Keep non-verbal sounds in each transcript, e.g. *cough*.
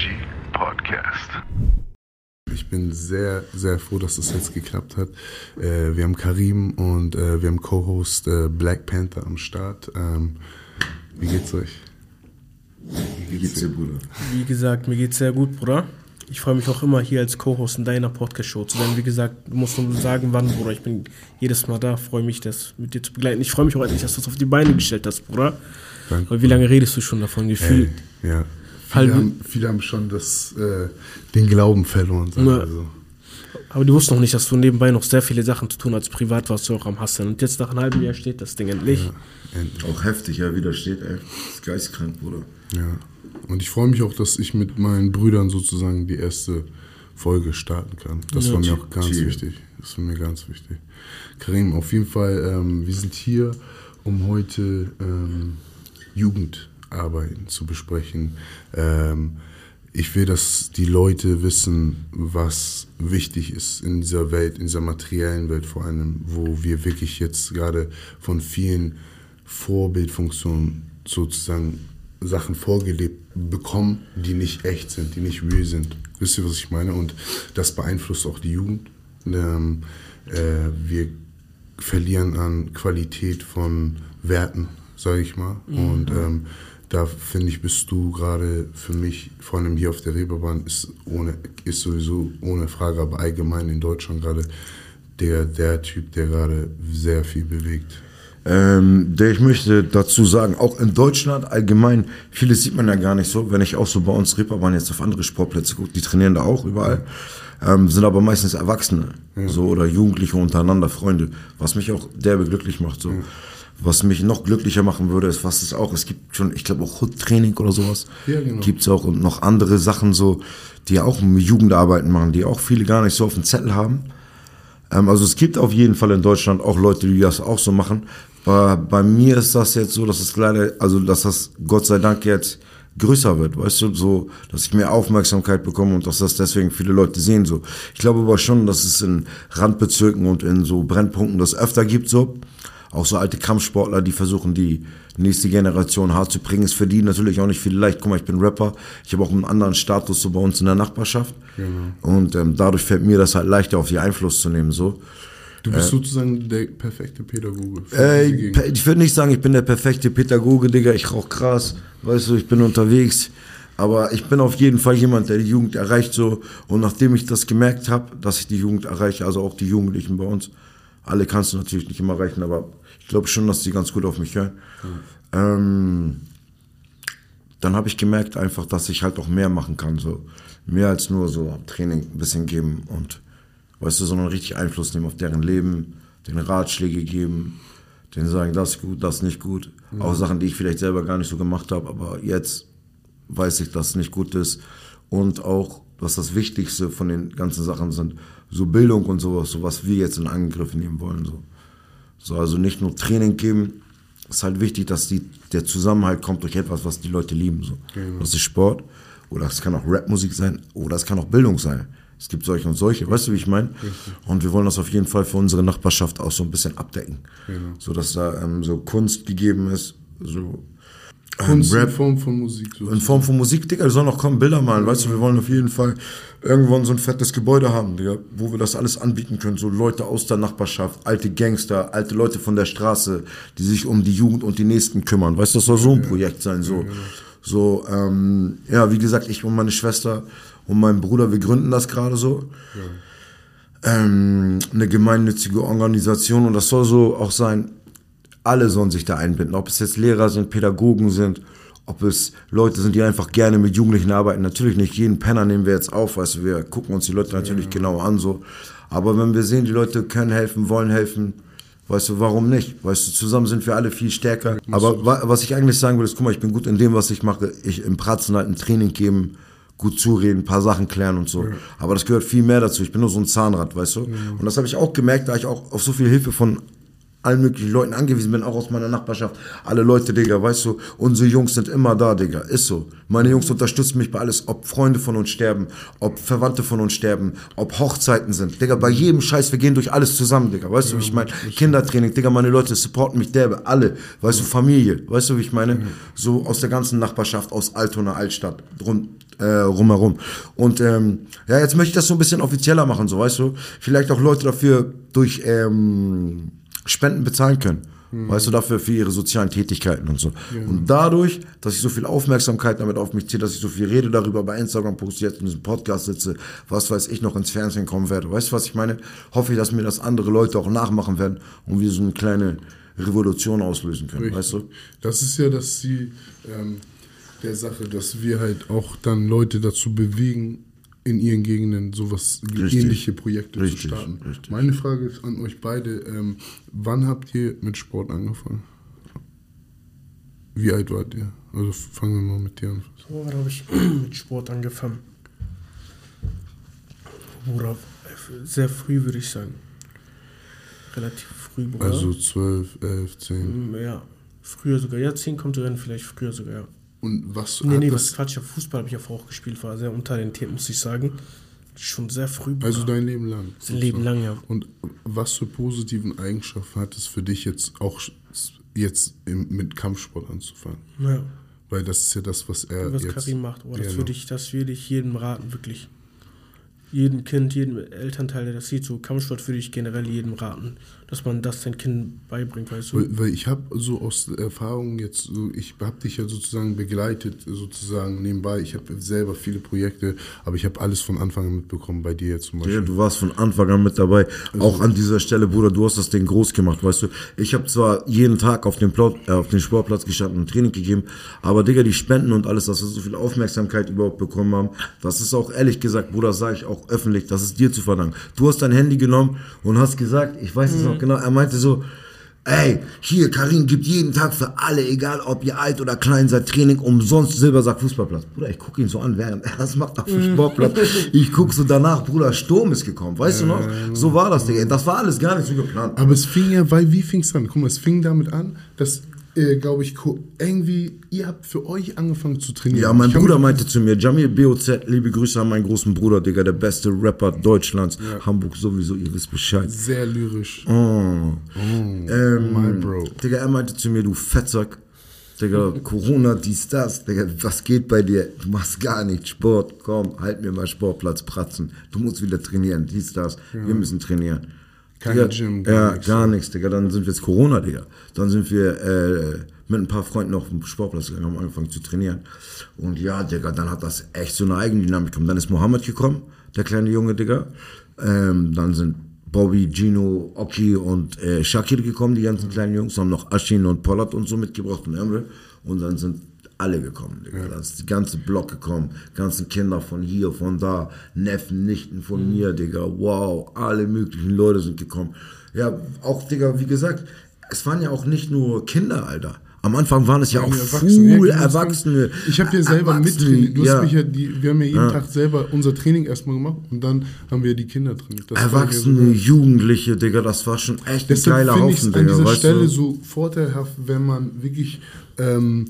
G Podcast. Ich bin sehr, sehr froh, dass das jetzt geklappt hat. Äh, wir haben Karim und äh, wir haben Co-Host äh, Black Panther am Start. Ähm, wie geht's euch? Wie geht's dir, Bruder? Wie gesagt, mir geht's sehr gut, Bruder. Ich freue mich auch immer hier als Co-Host in deiner Podcast-Show zu sein. Wie gesagt, du musst nur sagen, wann, Bruder. Ich bin jedes Mal da, freue mich, das mit dir zu begleiten. Ich freue mich auch endlich, dass du es auf die Beine gestellt hast, Bruder. Danke. Weil wie lange redest du schon davon gefühlt? Ey, ja. Viele, haben, viele haben schon das, äh, den Glauben verloren. Sagen Ja. so. Aber du wusstest noch nicht, dass du nebenbei noch sehr viele Sachen zu tun hast. Privat warst du auch am Hasseln. Und jetzt nach einem halben Jahr steht das Ding endlich. Endlich. Auch heftig, ja, wie da steht, ey. Das ist geistkrank, Bruder. Ja. Und ich freue mich auch, dass ich mit meinen Brüdern sozusagen die erste Folge starten kann. Das Ja, war mir auch ganz chill. wichtig. Das war mir ganz wichtig. Karim, auf jeden Fall, ähm, wir sind hier, um heute ähm, Jugendarbeiten zu besprechen. Ähm, ich will, dass die Leute wissen, was wichtig ist in dieser Welt, in dieser materiellen Welt vor allem, wo wir wirklich jetzt gerade von vielen Vorbildfunktionen sozusagen Sachen vorgelebt bekommen, die nicht echt sind, die nicht real sind. Wisst ihr, was ich meine? Und das beeinflusst auch die Jugend. Ähm, äh, wir verlieren an Qualität von Werten, sage ich mal. Und ähm, da finde ich, bist du gerade für mich, vor allem hier auf der Reeperbahn, ist, ohne, ist sowieso ohne Frage, aber allgemein in Deutschland gerade der, der Typ, der gerade sehr viel bewegt. Ähm, der, ich möchte dazu sagen, auch in Deutschland allgemein, vieles sieht man ja gar nicht so. Wenn ich auch so bei uns Reeperbahn jetzt auf andere Sportplätze gucke, die trainieren da auch überall, ähm, sind aber meistens Erwachsene, so oder Jugendliche untereinander, Freunde, was mich auch derbe glücklich macht. So. Was mich noch glücklicher machen würde, ist, was es auch, es gibt schon, ich glaube auch Hood-Training oder sowas. Ja, genau. Gibt's auch und noch andere Sachen so, die auch Jugendarbeiten machen, die auch viele gar nicht so auf dem Zettel haben. Ähm, also es gibt auf jeden Fall in Deutschland auch Leute, die das auch so machen. Bei, bei mir ist das jetzt so, dass es leider, also dass das Gott sei Dank jetzt größer wird, weißt du, so, dass ich mehr Aufmerksamkeit bekomme und dass das deswegen viele Leute sehen so. Ich glaube aber schon, dass es in Randbezirken und in so Brennpunkten das öfter gibt so. Auch so alte Kampfsportler, die versuchen, die nächste Generation hart zu bringen. Ist für die natürlich auch nicht viel leicht. Guck mal, ich bin Rapper. Ich habe auch einen anderen Status so bei uns in der Nachbarschaft. Und ähm, dadurch fällt mir das halt leichter, auf die Einfluss zu nehmen. So. Du bist sozusagen der perfekte Pädagoge. Äh, ich würde nicht sagen, ich bin der perfekte Pädagoge, Digga. Ich rauch krass. Weißt du, ich bin unterwegs. Aber ich bin auf jeden Fall jemand, der die Jugend erreicht so. Und nachdem ich das gemerkt habe, dass ich die Jugend erreiche, also auch die Jugendlichen bei uns, alle kannst du natürlich nicht immer erreichen, aber ich glaube schon, dass die ganz gut auf mich hören. Ähm, dann habe ich gemerkt einfach, dass ich halt auch mehr machen kann, so mehr als nur so Training ein bisschen geben und weißt du, sondern richtig Einfluss nehmen auf deren Leben, den Ratschläge geben, denen sagen, das ist gut, das ist nicht gut, auch Sachen, die ich vielleicht selber gar nicht so gemacht habe, aber jetzt weiß ich, dass es nicht gut ist und auch, was das Wichtigste von den ganzen Sachen sind, so Bildung und sowas, so was wir jetzt in Angriff nehmen wollen, so. So, also nicht nur Training geben, ist halt wichtig, dass die, der Zusammenhalt kommt durch etwas, was die Leute lieben. So. Das ist Sport, oder es kann auch Rapmusik sein, oder es kann auch Bildung sein. Es gibt solche und solche, weißt du, wie ich meine? Und wir wollen das auf jeden Fall für unsere Nachbarschaft auch so ein bisschen abdecken. So dass da ähm, so Kunst gegeben ist, so Kunst. Rap. in Form von Musik. So. in Form von Musik, Digga, wir sollen noch kommen, Bilder malen, weißt du, wir wollen auf jeden Fall irgendwann so ein fettes Gebäude haben, Digga, wo wir das alles anbieten können, so Leute aus der Nachbarschaft, alte Gangster, alte Leute von der Straße, die sich um die Jugend und die Nächsten kümmern, weißt du, das soll so ein Projekt sein, so, so, ähm, ja, wie gesagt, ich und meine Schwester und mein Bruder, wir gründen das gerade so, ähm, eine gemeinnützige Organisation und das soll so auch sein, alle sollen sich da einbinden, ob es jetzt Lehrer sind, Pädagogen sind, ob es Leute sind, die einfach gerne mit Jugendlichen arbeiten. Natürlich nicht jeden Penner nehmen wir jetzt auf, weißt du, wir gucken uns die Leute natürlich genau an, so. Aber wenn wir sehen, die Leute können helfen, wollen helfen, weißt du, warum nicht? Weißt du, zusammen sind wir alle viel stärker. Aber wa was ich eigentlich sagen will, ist, guck mal, ich bin gut in dem, was ich mache. Ich im Pratzen halt ein Training geben, gut zureden, ein paar Sachen klären und so. Aber das gehört viel mehr dazu. Ich bin nur so ein Zahnrad, weißt du? Und das habe ich auch gemerkt, da ich auch auf so viel Hilfe von allen möglichen Leuten angewiesen bin, auch aus meiner Nachbarschaft. Alle Leute, Digga, weißt du, unsere Jungs sind immer da, Digga, ist so. Meine Jungs unterstützen mich bei alles, ob Freunde von uns sterben, ob Verwandte von uns sterben, ob Hochzeiten sind. Digga, bei jedem Scheiß, wir gehen durch alles zusammen, Digga, weißt du, wie ich meine? Kindertraining, Digga, meine Leute supporten mich derbe, alle, weißt du, Familie, weißt du, wie ich meine? So aus der ganzen Nachbarschaft, aus Altona, Altstadt, rund, äh, rumherum. Und ähm, ja, jetzt möchte ich das so ein bisschen offizieller machen, so weißt du. Vielleicht auch Leute dafür durch ähm, Spenden bezahlen können. Weißt du, dafür für ihre sozialen Tätigkeiten und so. Und dadurch, dass ich so viel Aufmerksamkeit damit auf mich ziehe, dass ich so viel rede darüber bei Instagram poste, jetzt in diesem Podcast sitze, was weiß ich noch ins Fernsehen kommen werde. Weißt du, was ich meine? Hoffe ich, dass mir das andere Leute auch nachmachen werden und wir so eine kleine Revolution auslösen können. Richtig. Weißt du? Das ist ja das Ziel ähm, der Sache, dass wir halt auch dann Leute dazu bewegen, in ihren Gegenden sowas Richtig. ähnliche Projekte Richtig, zu starten. richtig. Meine Frage ist an euch beide: ähm, Wann habt ihr mit Sport angefangen? Wie alt wart ihr? Also fangen wir mal mit dir an. So, wann habe ich *clears throat* mit Sport angefangen? Bruder, sehr früh würde ich sagen. Relativ früh, Bruder. Also 12, 11, 10. Mm, Ja, früher sogar. Ja, 10 kommt rein, vielleicht früher sogar, ja. Und was Nee, nee, das, was Quatsch, ja, Fußball habe ich ja auch gespielt, war sehr untalentiert, muss ich sagen. Schon sehr früh, Bruder. Also dein Leben lang. Sein Leben lang, ja. Und was für positiven Eigenschaften hat es für dich jetzt auch jetzt im, mit Kampfsport anzufangen? ja. Weil das ist ja das, was er was jetzt... Karim macht. Oh, das würde ich, das würde ich jedem raten, wirklich. Jedem Kind, jedem Elternteil, der das sieht, so Kampfsport würde ich generell jedem raten, dass man das sein Kind beibringt, weißt du? Weil, weil ich habe so aus Erfahrung jetzt, so, ich habe dich ja sozusagen begleitet, sozusagen nebenbei. Ich habe selber viele Projekte, aber ich habe alles von Anfang an mitbekommen, bei dir jetzt zum Beispiel. Ja, du warst von Anfang an mit dabei. Auch an dieser Stelle, Bruder, du hast das Ding groß gemacht, weißt du. Ich habe zwar jeden Tag auf dem, Plot, äh, auf dem Sportplatz gestanden und Training gegeben, aber Digga, die Spenden und alles, dass wir so viel Aufmerksamkeit überhaupt bekommen haben, das ist auch ehrlich gesagt, Bruder, sage ich auch öffentlich, das ist dir zu verdanken. Du hast dein Handy genommen und hast gesagt, ich weiß es noch genau, er meinte so, Ey, hier, Karin gibt jeden Tag für alle, egal ob ihr alt oder klein seid, Training umsonst Silbersack Fußballplatz. Bruder, ich gucke ihn so an, während er das macht auf dem Sportplatz. Ich guck so danach, Bruder, Sturm ist gekommen, weißt du noch? So war das, Digga. Das war alles gar nicht so geplant. Aber es fing ja, weil wie fing es an? Guck mal, es fing damit an, dass, äh, glaube ich, irgendwie, ihr habt für euch angefangen zu trainieren. Ja, mein Ich Bruder meinte zu mir, Jamil BOZ, liebe Grüße an meinen großen Bruder, Digga, der beste Rapper Deutschlands. Hamburg sowieso, ihr wisst Bescheid. Sehr lyrisch. Oh. Ähm, my bro. Digga, er meinte zu mir, du Fettsack. Digga, *laughs* Corona, dies, das. Digga, was geht bei dir? Du machst gar nichts. Sport, komm, halt mir mal Sportplatz, Pratzen. Du musst wieder trainieren, dies, das. Wir müssen trainieren. Kein Digga, Gym, gar Ja, nichts, gar nichts, Digga. Dann sind wir jetzt Corona, Digga. Dann sind wir äh, mit ein paar Freunden auf den Sportplatz gegangen, haben angefangen zu trainieren. Und ja, Digga, dann hat das echt so eine Eigendynamik bekommen. Dann ist Mohammed gekommen, der kleine Junge, Digga. Ähm, dann sind Bobby, Gino, Oki und äh, Shakir gekommen, die ganzen kleinen Jungs, haben noch Ashin und Pollard und so mitgebracht und Emre. Und dann sind alle gekommen, Digga. Da ist die ganze Block gekommen, ganzen Kinder von hier, von da, Neffen, Nichten von mir, Digga. Wow, alle möglichen Leute sind gekommen. Ja, auch, Digga, wie gesagt, es waren ja auch nicht nur Kinder, Alter. Am Anfang waren es ja auch Erwachsene. full Ja, genau, das war- Erwachsene. Ich habe ja selber Erwachsene, mittrainiert. Du ja. hast mich ja die, wir haben ja jeden Tag selber unser Training erstmal gemacht und dann haben wir die Kinder trainiert. Das ja Erwachsene, Jugendliche, Digga, das war schon echt ein Deshalb geiler ich es Haufen, an Digga, dieser weißt Stelle du? so vorteilhaft, wenn man wirklich ähm,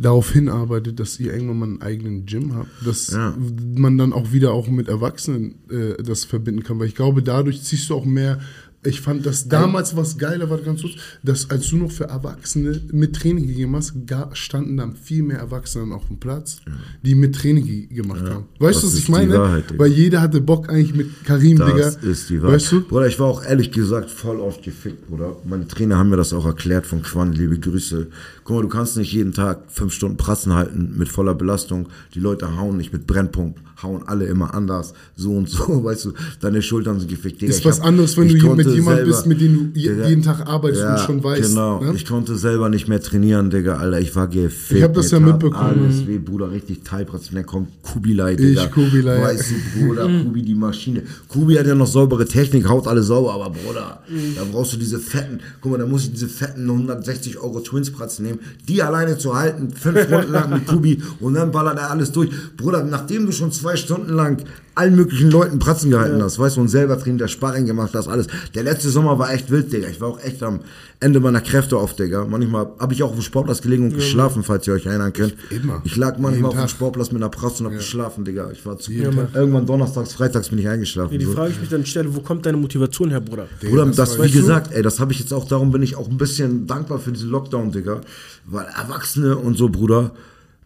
darauf hinarbeitet, dass ihr irgendwann mal einen eigenen Gym habt, dass Ja. man dann auch wieder auch mit Erwachsenen äh, das verbinden kann, weil ich glaube, dadurch ziehst du auch mehr. Ich fand das damals was geiler, war ganz kurz, dass als du noch für Erwachsene mit Training gegeben hast, standen dann viel mehr Erwachsene auf dem Platz, die mit Training ge- gemacht haben. Weißt das du, was ich meine? Wahrheit. Weil jeder hatte Bock eigentlich mit Karim, Digga. Das ist die Wahrheit. Weißt du? Bruder, ich war auch ehrlich gesagt voll oft gefickt, Bruder. Meine Trainer haben mir das auch erklärt von Quan, liebe Grüße. Guck mal, du kannst nicht jeden Tag fünf Stunden Prassen halten mit voller Belastung. Die Leute hauen nicht mit Brennpunkt, hauen alle immer anders, so und so, *laughs* weißt du. Deine Schultern sind gefickt. Digga, Ist ich was hab- anderes, wenn du mit jemandem bist, mit dem du je- Digga, jeden Tag arbeitest und schon weißt. Genau, ne? ich konnte selber nicht mehr trainieren, Digga, Alter. Ich war gefickt. Ich hab das ja mitbekommen. Alles weh, Bruder, richtig Teilpratz. Dann kommt Kubilai, Digga. Ich, Kubilai. Weißt du, Bruder, Kubi die Maschine. Kubi hat ja noch saubere Technik, haut alle sauber, aber Bruder, da brauchst du diese fetten, guck mal, da muss ich diese fetten 160 Euro Twins-Pratzen nehmen, die alleine zu halten, fünf Runden lang mit Kubi und dann ballert er alles durch. Bruder, nachdem du schon zwei Stunden lang allen möglichen Leuten Pratzen gehalten hast, weißt du, und selber drin der Sparring gemacht hast, alles. Der letzte Sommer war echt wild, Digga. Ich war auch echt am Ende meiner Kräfte auf, Digga. Manchmal habe ich auch auf dem Sportplatz gelegen und geschlafen, falls ihr euch erinnern könnt. Immer. Ich lag manchmal Jeden auf dem Tag. Sportplatz mit einer Pratze und hab geschlafen, Digga. Ich war zu Tag. Irgendwann donnerstags, freitags bin ich eingeschlafen. Die so. Frage ich mich dann stelle, wo kommt deine Motivation her, Bruder? Bruder, das das, wie du? gesagt, ey, das habe ich jetzt auch, darum bin ich auch ein bisschen dankbar für diesen Lockdown, Digga. Weil Erwachsene und so, Bruder,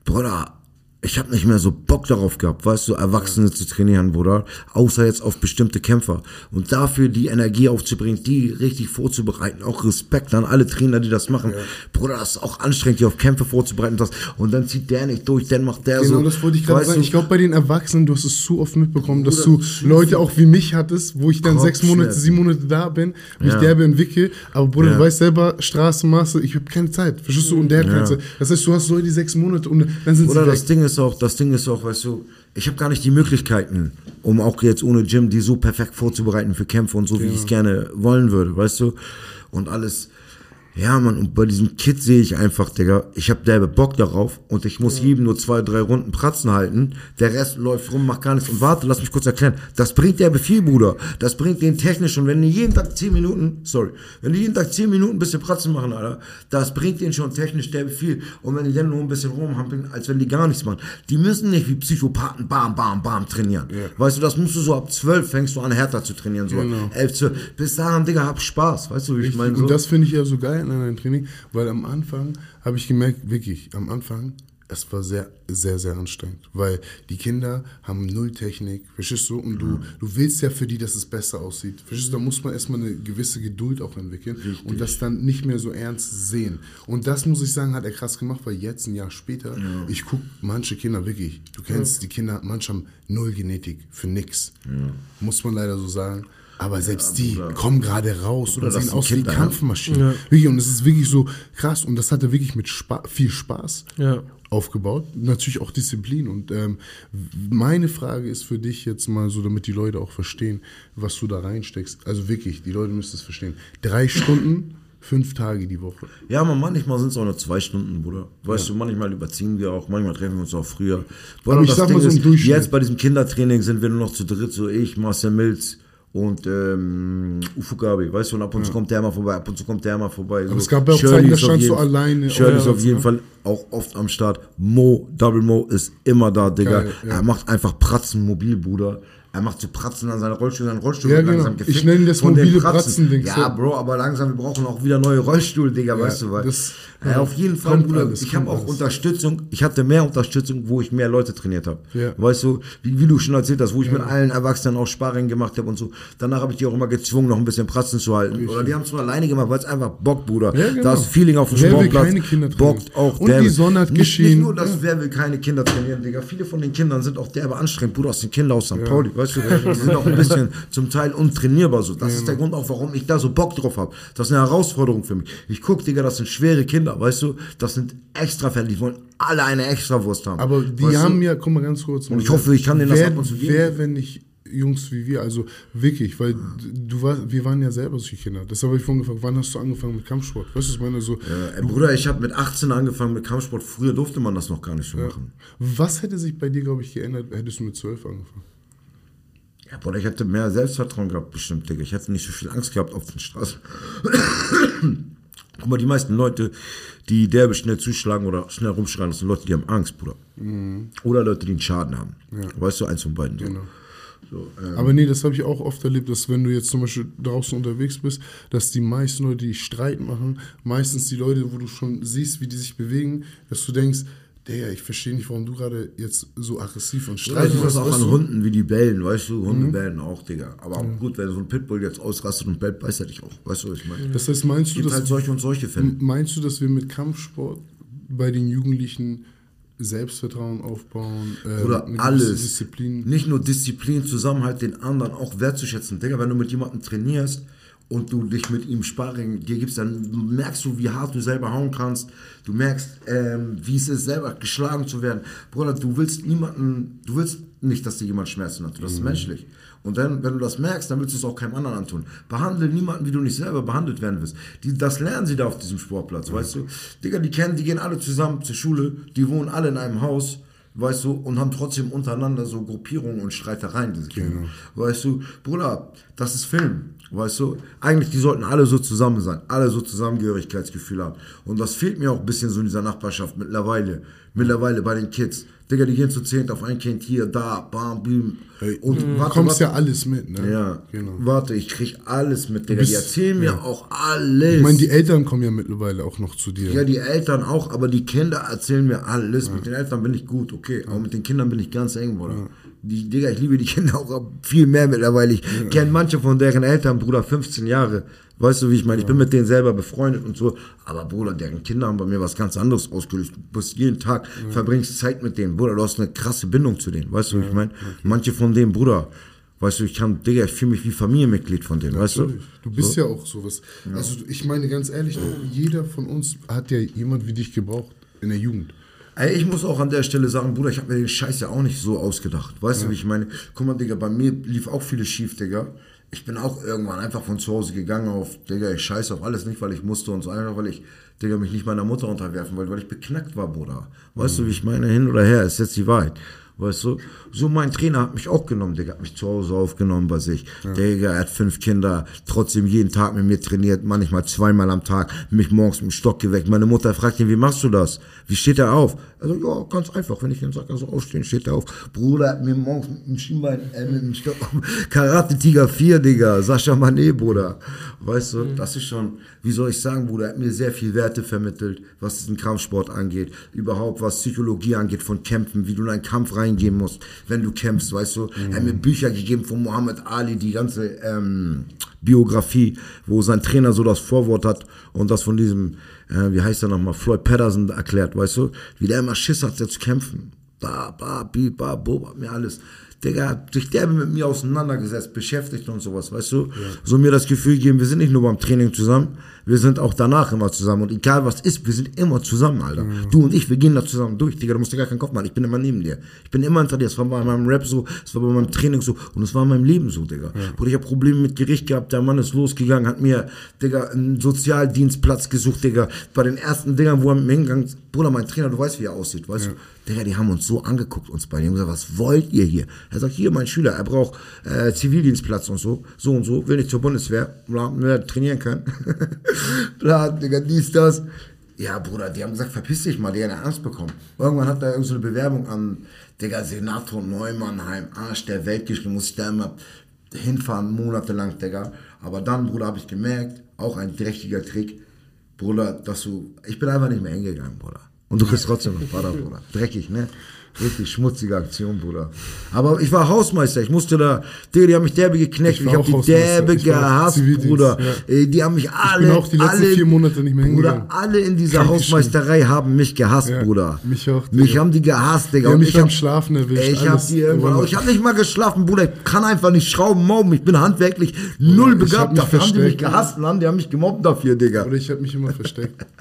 Bruder, ich habe nicht mehr so Bock darauf gehabt, weißt du, Erwachsene zu trainieren, Bruder, außer jetzt auf bestimmte Kämpfer. Und dafür die Energie aufzubringen, die richtig vorzubereiten, auch Respekt an alle Trainer, die das machen. Bruder, das ist auch anstrengend, die auf Kämpfe vorzubereiten. Das, und dann zieht der nicht durch, dann macht der Genau, so. das wollte ich gerade sagen. du, Ich glaube, bei den Erwachsenen, du hast es zu oft mitbekommen, dass Bruder, du zu Leute auch wie mich hattest, wo ich dann sechs Kopfschmerzen. Monate, sieben Monate da bin, mich Ja. derbe entwickle. Aber Bruder, Ja. du weißt selber, Straßenmaße, ich habe keine Zeit. Verstehst du? Und der hat keine Ja. Zeit. Das heißt, du hast so die sechs Monate und dann sind Oder sie das weg. Ding ist auch, das Ding ist auch, weißt du, ich habe gar nicht die Möglichkeiten, um auch jetzt ohne Gym die so perfekt vorzubereiten für Kämpfe und so, wie ich es gerne wollen würde, weißt du? Und alles. Ja, Mann, und bei diesem Kid sehe ich einfach, Digga, ich habe derbe Bock darauf und ich muss jedem nur zwei, drei Runden Pratzen halten. Der Rest läuft rum, macht gar nichts. Und warte, lass mich kurz erklären. Das bringt derbe viel, Bruder. Das bringt den technisch. Und wenn die jeden Tag zehn Minuten, sorry, wenn die jeden Tag zehn Minuten ein bisschen Pratzen machen, Alter, das bringt den schon technisch derbe viel. Und wenn die dann nur ein bisschen rumhampeln, als wenn die gar nichts machen. Die müssen nicht wie Psychopathen bam, bam, bam trainieren. Weißt du, das musst du so ab zwölf fängst du an, härter zu trainieren. So Genau. elf, zwölf. Bis dahin, Digga, hab Spaß. Weißt du, wie ich meine? So. Und das finde ich ja so geil an einem Training, weil am Anfang habe ich gemerkt, wirklich, am Anfang, es war sehr, sehr, sehr anstrengend, weil die Kinder haben null Technik, verstehst du? Und du, du willst ja für die, dass es besser aussieht. Verstehst du? Da muss man erstmal eine gewisse Geduld auch entwickeln und das dann nicht mehr so ernst sehen. Und das muss ich sagen, hat er krass gemacht, weil jetzt, ein Jahr später, ich gucke manche Kinder wirklich, du kennst die Kinder, manche haben null Genetik für nix. Muss man leider so sagen. Aber selbst die Bruder. kommen gerade raus oder das sehen sind aus wie Kinder, ja. Kampfmaschinen. Ja. Wirklich, und es ist wirklich so krass und das hat er wirklich mit Spa viel Spaß Ja. aufgebaut. Natürlich auch Disziplin. Und ähm, meine Frage ist für dich jetzt mal so, damit die Leute auch verstehen, was du da reinsteckst. Also wirklich, die Leute müssen es verstehen. Drei Stunden, fünf Tage die Woche. Ja, man, manchmal sind es auch nur zwei Stunden, Bruder. Weißt du, manchmal überziehen wir auch, manchmal treffen wir uns auch früher. Bruder, Aber ich sag mal Ding so im ist, Durchschnitt. Jetzt bei diesem Kindertraining sind wir nur noch zu dritt, so ich, Marcel Mills und ähm, Ufugabi, weißt du, und ab und zu kommt der mal vorbei, ab und zu kommt der mal vorbei. So. es gab ja auch Shirley Zeiten, da standst du alleine Shirley ist auf jeden Platz, Fall auch oft am Start. Mo, Double Mo ist immer da, Digga. Geil, ja. Er macht einfach Pratzen mobil, Bruder. Er macht so Pratzen an seiner Rollstuhl, sein Rollstuhl Ja, wird genau. langsam gefickt Ich nenne das von mobile Pratzen. Pratzen-Dings, Ja, ja. Bro, aber langsam, wir brauchen auch wieder neue Rollstuhl, Digga, weißt du, weil. das- ja, auf jeden Fall, Bruder. alles, ich habe auch alles. Unterstützung. Ich hatte mehr Unterstützung, wo ich mehr Leute trainiert habe. Ja. Weißt du, wie, wie du schon erzählt hast, wo ich mit allen Erwachsenen auch Sparring gemacht habe und so. Danach habe ich die auch immer gezwungen, noch ein bisschen Pratzen zu halten. Oder die haben es nur alleine gemacht, weil es einfach Bock, Bruder. Ja, genau. Das Feeling auf dem Wer will Sportplatz keine Kinder trainieren? bockt auch. Und derbe. die Sonne hat nicht, geschienen. Nicht nur, dass Ja. wer will keine Kinder trainieren, Digga. Viele von den Kindern sind auch derbe anstrengend. Bruder, aus den Kindern aus St. Pauli, weißt du, die sind auch ein bisschen zum Teil untrainierbar so. Das ist der Grund auch, warum ich da so Bock drauf habe. Das ist eine Herausforderung für mich. Ich guck, Digga, das sind schwere Kinder, weißt du, das sind extra Fälle, die wollen alle eine Extrawurst haben. Aber die weißt haben du? ja, guck mal ganz kurz. Und ich hoffe, ich kann denen das wer, ab und zu geben. Wer, wenn nicht Jungs wie wir, also wirklich, weil du warst, wir waren ja selber solche Kinder. Deshalb habe ich vorhin gefragt, wann hast du angefangen mit Kampfsport? Weißt du, ich meine? So, Äh, Bruder, ich habe mit 18 angefangen mit Kampfsport. Früher durfte man das noch gar nicht so machen. was hätte sich bei dir, glaube ich, geändert, hättest du mit 12 angefangen? Ja, Bruder, ich hätte mehr Selbstvertrauen gehabt, bestimmt, Digga. Ich hätte nicht so viel Angst gehabt auf den Straßen. Guck mal, die meisten Leute, die derbe schnell zuschlagen oder schnell rumschreien, das sind Leute, die haben Angst, Bruder. Oder Leute, die einen Schaden haben. Weißt du, eins von beiden. Genau. So, äh, Aber nee, das habe ich auch oft erlebt, dass wenn du jetzt zum Beispiel draußen unterwegs bist, dass die meisten Leute, die Streit machen, meistens die Leute, wo du schon siehst, wie die sich bewegen, dass du denkst, Digga, ich verstehe nicht, warum du gerade jetzt so aggressiv und Streiten streiten das auch an du? Hunden, wie die bellen, weißt du? Hunde bellen auch, Digga. Aber auch gut, wenn so ein Pitbull jetzt ausrastet und bellt, beißt er dich auch. Weißt du, was ich meine? Das heißt, meinst Es du, dass halt solche und solche Fälle. Meinst du, dass wir mit Kampfsport bei den Jugendlichen Selbstvertrauen aufbauen? ähm, Oder alles. Disziplin? Nicht nur Disziplin, Zusammenhalt, den anderen auch wertzuschätzen. Digga, wenn du mit jemandem trainierst und du dich mit ihm Sparring dir gibst, dann merkst du, wie hart du selber hauen kannst. Du merkst, ähm, wie es ist, selber geschlagen zu werden. Bruder, du willst niemanden, du willst nicht, dass dir jemand Schmerzen hat. Das ist menschlich. Und dann, wenn du das merkst, dann willst du es auch keinem anderen antun. Behandle niemanden, wie du nicht selber behandelt werden willst. Die, das lernen sie da auf diesem Sportplatz, weißt du? Digga, die kennen, die gehen alle zusammen zur Schule, die wohnen alle in einem Haus, weißt du, und haben trotzdem untereinander so Gruppierungen und Streitereien, diese Kinder. Weißt du, Bruder, das ist Film, weißt du? Eigentlich, die sollten alle so zusammen sein, alle so Zusammengehörigkeitsgefühl haben. Und das fehlt mir auch ein bisschen so in dieser Nachbarschaft mittlerweile, mittlerweile bei den Kids. Digga, die gehen zu zehnt auf ein Kind hier, da, bam, bim. Hey, Und du warte, bekommst warte. ja alles mit, ne? Ja, genau. warte, ich krieg alles mit, Digga. bist- die erzählen mir ja. auch alles. Ich meine, die Eltern kommen ja mittlerweile auch noch zu dir. ja, die Eltern auch, aber die Kinder erzählen mir alles. Mit den Eltern bin ich gut, okay. Aber mit den Kindern bin ich ganz eng, Bruder. Die, Digga, ich liebe die *laughs* Kinder auch viel mehr mittlerweile. Ich kenne manche von deren Eltern, Bruder, 15 Jahre. Weißt du, wie ich meine? Ich bin mit denen selber befreundet und so. Aber Bruder, deren Kinder haben bei mir was ganz anderes ausgelöst. Du bist jeden Tag, verbringst Zeit mit denen. Bruder, du hast eine krasse Bindung zu denen. Weißt du, wie ich meine? Manche von denen, Bruder, weißt du, ich kann, Digga, ich fühle mich wie Familienmitglied von denen, weißt du? Natürlich. Du bist ja auch sowas. Also ich meine ganz ehrlich, jeder von uns hat ja jemand wie dich gebraucht in der Jugend. Ey, ich muss auch an der Stelle sagen, Bruder, ich habe mir den Scheiß ja auch nicht so ausgedacht. Weißt du, wie ich meine? Guck mal, Digga, bei mir lief auch vieles schief, Digga. Ich bin auch irgendwann einfach von zu Hause gegangen auf, Digga, ich scheiße auf alles nicht, weil ich musste und so, einfach weil ich, Digga, mich nicht meiner Mutter unterwerfen wollte, weil ich beknackt war, Bruder. Weißt du, wie ich meine? Hin oder her, ist jetzt die Wahrheit. Weißt du? So, mein Trainer hat mich auch genommen, Digga, hat mich zu Hause aufgenommen bei sich. Digga, er hat fünf Kinder, trotzdem jeden Tag mit mir trainiert, manchmal zweimal am Tag, mich morgens mit dem Stock geweckt. Meine Mutter fragt ihn, wie machst du das? Wie steht er auf? Also, ja, ganz einfach, wenn ich ihm sage, so aufstehen, steht er auf. Bruder hat mir morgens mit dem Schienbein, äh, mit dem Stock, *laughs* Karate Tiger 4, Digga, Sascha Mané, Bruder. Weißt du, das ist schon, wie soll ich sagen, Bruder, er hat mir sehr viel Werte vermittelt, was diesen Kampfsport angeht, überhaupt was Psychologie angeht von Kämpfen, wie du in einen Kampf reingehen musst, wenn du kämpfst, weißt du. Er hat mir Bücher gegeben von Muhammad Ali, die ganze ähm, Biografie, wo sein Trainer so das Vorwort hat und das von diesem, äh, wie heißt er nochmal, Floyd Patterson erklärt, weißt du, wie der immer Schiss hat, der zu kämpfen. Ba, ba, bi, ba, bo, hat mir alles. Digga, hat sich derbe mit mir auseinandergesetzt, beschäftigt und sowas, weißt du? So mir das Gefühl gegeben, wir sind nicht nur beim Training zusammen, wir sind auch danach immer zusammen. Und egal was ist, wir sind immer zusammen, Alter. Du und ich, wir gehen da zusammen durch, Digga, du musst dir gar keinen Kopf machen, ich bin immer neben dir. Ich bin immer hinter dir, es war bei meinem Rap so, es war bei meinem Training so und es war in meinem Leben so, Digga. Bruder, ich habe Probleme mit Gericht gehabt, der Mann ist losgegangen, hat mir, Digga, einen Sozialdienstplatz gesucht, Digga. Bei den ersten Dingern, wo er mit mir hingegangen ist, Bruder, mein Trainer, du weißt, wie er aussieht, weißt du? Digga, die haben uns so angeguckt, uns beide. Die haben gesagt, was wollt ihr hier? Er sagt, hier, mein Schüler, er braucht äh, Zivildienstplatz und so, so und so, will nicht zur Bundeswehr, bla, will trainieren können. *laughs* bla, Digga, dies, das. Ja, Bruder, die haben gesagt, verpiss dich mal, die haben Angst bekommen. Irgendwann hat er irgendeine so Bewerbung an, Digga, Senator Neumannheim, Arsch der Welt geschrieben, muss ich da immer hinfahren, monatelang, Digga. Aber dann, Bruder, habe ich gemerkt, auch ein dreckiger Trick, Bruder, dass du, ich bin einfach nicht mehr hingegangen, Bruder. Und du kriegst trotzdem noch Vater, Bruder. Dreckig, ne? Richtig schmutzige Aktion, Bruder. Aber ich war Hausmeister, ich musste da, Digga, die haben mich derbe gekneckt, Ich ich, war hab auch die derbe ich gehasst, Bruder. ja. Die haben mich alle, auch die letzten alle, vier Monate nicht mehr Bruder, hingegangen. alle in dieser Krank Hausmeisterei haben mich gehasst, Ja, Bruder. mich auch, Mich Digga. haben die gehasst, Digga. Und mich ich hab- Schlafen erwischt, Ey, ich hab die irgendwann, ich hab nicht mal geschlafen, Bruder. Ich kann einfach nicht schrauben, mauben. Ich bin handwerklich null ich hab begabt. mich Dafür haben die mich gehasst, Mann. Die haben mich gemobbt dafür, Digga. Oder ich habe mich immer versteckt. *laughs*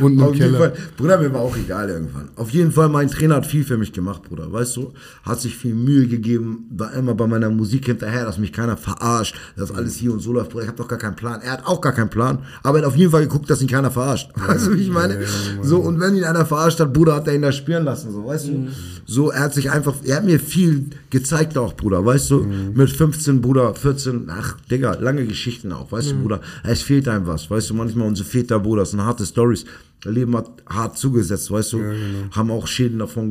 Unten Auf im jeden Keller. Fall, Bruder, mir war auch egal irgendwann. Auf jeden Fall, mein Trainer hat viel für mich gemacht, Bruder. Weißt du, hat sich viel Mühe gegeben, war immer bei meiner Musik hinterher, dass mich keiner verarscht, dass alles hier und so läuft. Bruder, ich habe doch gar keinen Plan. Er hat auch gar keinen Plan, aber er hat auf jeden Fall geguckt, dass ihn keiner verarscht. *laughs* Weißt du, wie ich meine? so, und wenn ihn einer verarscht hat, Bruder, hat er ihn da spüren lassen, so, weißt du? So, er hat sich einfach, er hat mir viel gezeigt auch, Bruder, weißt du? Mit 15, Bruder, 14, ach, Digga, lange Geschichten auch, weißt du, Bruder? Es fehlt einem was, weißt du? Manchmal unsere Väter, Bruder, das sind harte Stories. Leben hat hart zugesetzt, weißt du? Haben auch Schäden davon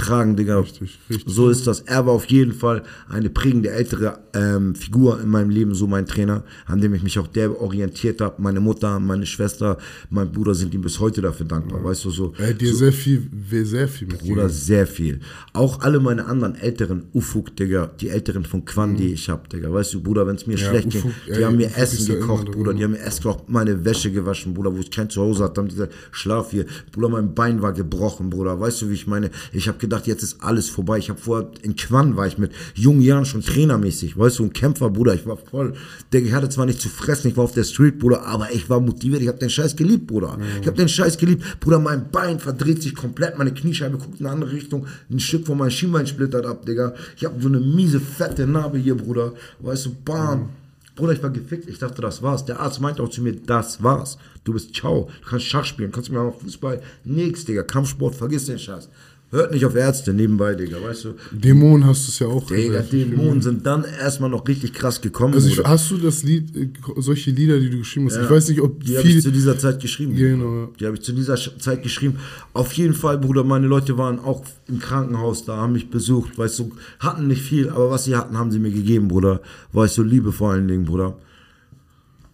getragen, Digga. Richtig, richtig. So ist das. Er war auf jeden Fall eine prägende ältere ähm, Figur in meinem Leben, so mein Trainer, an dem ich mich auch der orientiert habe. Meine Mutter, meine Schwester, mein Bruder sind ihm bis heute dafür dankbar, weißt du so. Er hat dir sehr viel, sehr viel mit Bruder, sehr viel. Auch alle meine anderen älteren Ufuk, Digga, die älteren von Quan, die ich hab, Digga. Weißt du, Bruder, wenn es mir Mhm. Ja, schlecht ging, Ufuk, die ey, haben mir Ufuk Essen ja gekocht, Bruder. drin. Die haben mir Essen gekocht, meine Wäsche gewaschen, Bruder, wo ich kein Zuhause hatte. Haben dieser Schlaf hier. Bruder, mein Bein war gebrochen, Bruder. Weißt du, wie ich meine? Ich habe gedacht, jetzt ist alles vorbei. Ich habe vorher, in Quan war ich mit jungen Jahren schon trainermäßig. Weißt du, ein Kämpfer, Bruder. Ich war voll, Digga, ich hatte zwar nicht zu fressen, ich war auf der Street, Bruder, aber ich war motiviert. Ich habe den Scheiß geliebt, Bruder. Ich habe den Scheiß geliebt. Bruder, mein Bein verdreht sich komplett, meine Kniescheibe guckt in eine andere Richtung. Ein Stück von meinem Schienbein splittert ab, Digga. Ich habe so eine miese, fette Narbe hier, Bruder. Weißt du, bam. Bruder, ich war gefickt. Ich dachte, das war's. Der Arzt meinte auch zu mir, das war's. Du bist ciao. Du kannst Schach spielen, kannst mir auch Fußball. Nix, Digga. Kampfsport, vergiss den Scheiß. Hört nicht auf Ärzte nebenbei, Digga, weißt du? Dämonen hast du es ja auch Digga. Dämonen sind dann erstmal noch richtig krass gekommen. Also ich, hast du das Lied, äh, solche Lieder, die du geschrieben hast? Ja. Ich weiß nicht, ob Die habe ich zu dieser Zeit geschrieben. Genau. Die habe ich zu dieser Zeit geschrieben. Auf jeden Fall, Bruder, meine Leute waren auch im Krankenhaus da, haben mich besucht, weißt du, hatten nicht viel, aber was sie hatten, haben sie mir gegeben, Bruder. Weißt du, Liebe vor allen Dingen, Bruder.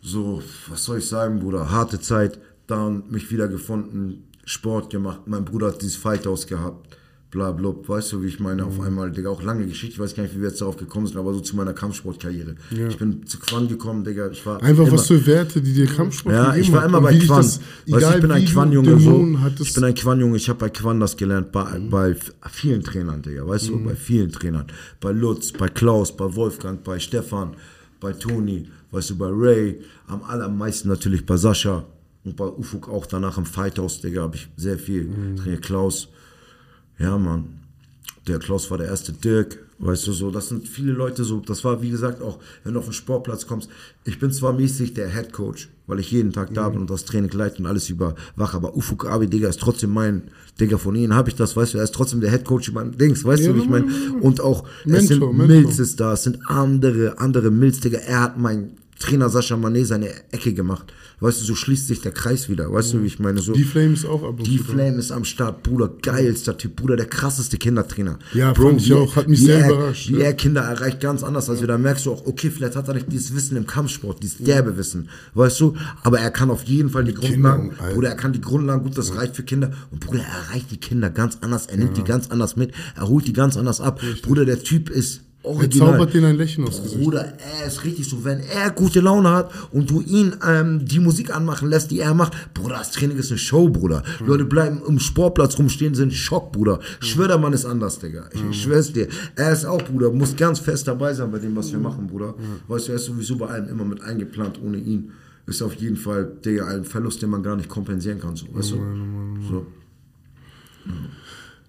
So, was soll ich sagen, Bruder? Harte Zeit, dann mich wieder gefunden, Sport gemacht. Mein Bruder hat dieses Fighthaus gehabt. Bla, bla, weißt du, wie ich meine, Mhm. auf einmal, Digga, auch lange Geschichte, ich weiß gar nicht, wie wir jetzt darauf gekommen sind, aber so zu meiner Kampfsportkarriere. Ich bin zu Quan gekommen, Digga, ich war Einfach immer, was für Werte, die dir Kampfsport ja, ich war immer bei Quan. weißt, du, ich bin ein Quan-Junge so. Ich bin ein Quan-Junge, ich habe bei Quan das gelernt, bei, bei f- vielen Trainern, Digga, weißt du, bei vielen Trainern. Bei Lutz, bei Klaus, bei Wolfgang, bei Stefan, bei Toni, weißt du, bei Ray, am allermeisten natürlich bei Sascha und bei Ufuk auch danach im Fighthouse, Digga, habe ich sehr viel trainiert. Klaus, ja, Mann. Der Klaus war der erste Dirk, weißt du so, das sind viele Leute so, das war wie gesagt auch, wenn du auf den Sportplatz kommst, ich bin zwar mäßig der Head Coach, weil ich jeden Tag da bin und das Training leite und alles überwache, aber Ufuk Abi, Digga, ist trotzdem mein, Digga, von ihnen habe ich das, weißt du, er ist trotzdem der Head Coach über Dings, weißt Ja, du, wie ich meine, und auch, es Mentor, sind Mentor. Mills ist da, es sind andere, andere Mills, Digga, er hat mein Trainer Sascha Manet seine Ecke gemacht, weißt du, so schließt sich der Kreis wieder, weißt du, wie ich meine, so. Die Flame ist auch ab und Die. Flame ist am Start, Bruder, geilster Typ, Bruder, der krasseste Kindertrainer. Ja, fand ich auch, hat mich sehr er, überrascht, Wie ja. er Kinder erreicht, ganz anders. Also da merkst du auch, okay, vielleicht hat er nicht dieses Wissen im Kampfsport, dieses derbe Wissen, weißt du, aber er kann auf jeden Fall die Grundlagen, Alter. Bruder, er kann die Grundlagen, gut, das reicht für Kinder und Bruder, er erreicht die Kinder ganz anders, er nimmt die ganz anders mit, er holt die ganz anders ab. Bruder, der Typ ist Er original. zaubert denen ein Lächeln aufs Gesicht. Bruder, er ist richtig so, wenn er gute Laune hat und du ihn ähm, die Musik anmachen lässt, die er macht, Bruder, das Training ist eine Show, Bruder. Leute bleiben im Sportplatz rumstehen, sind Schock, Bruder. Schwör, der Mann ist anders, Digga. Ich, ich schwör's dir. Er ist auch, Bruder, muss ganz fest dabei sein bei dem, was wir machen, Bruder. Weißt du, er ist sowieso bei allem immer mit eingeplant, ohne ihn. Ist auf jeden Fall, Digga, ein Verlust, den man gar nicht kompensieren kann, so, weißt du? So.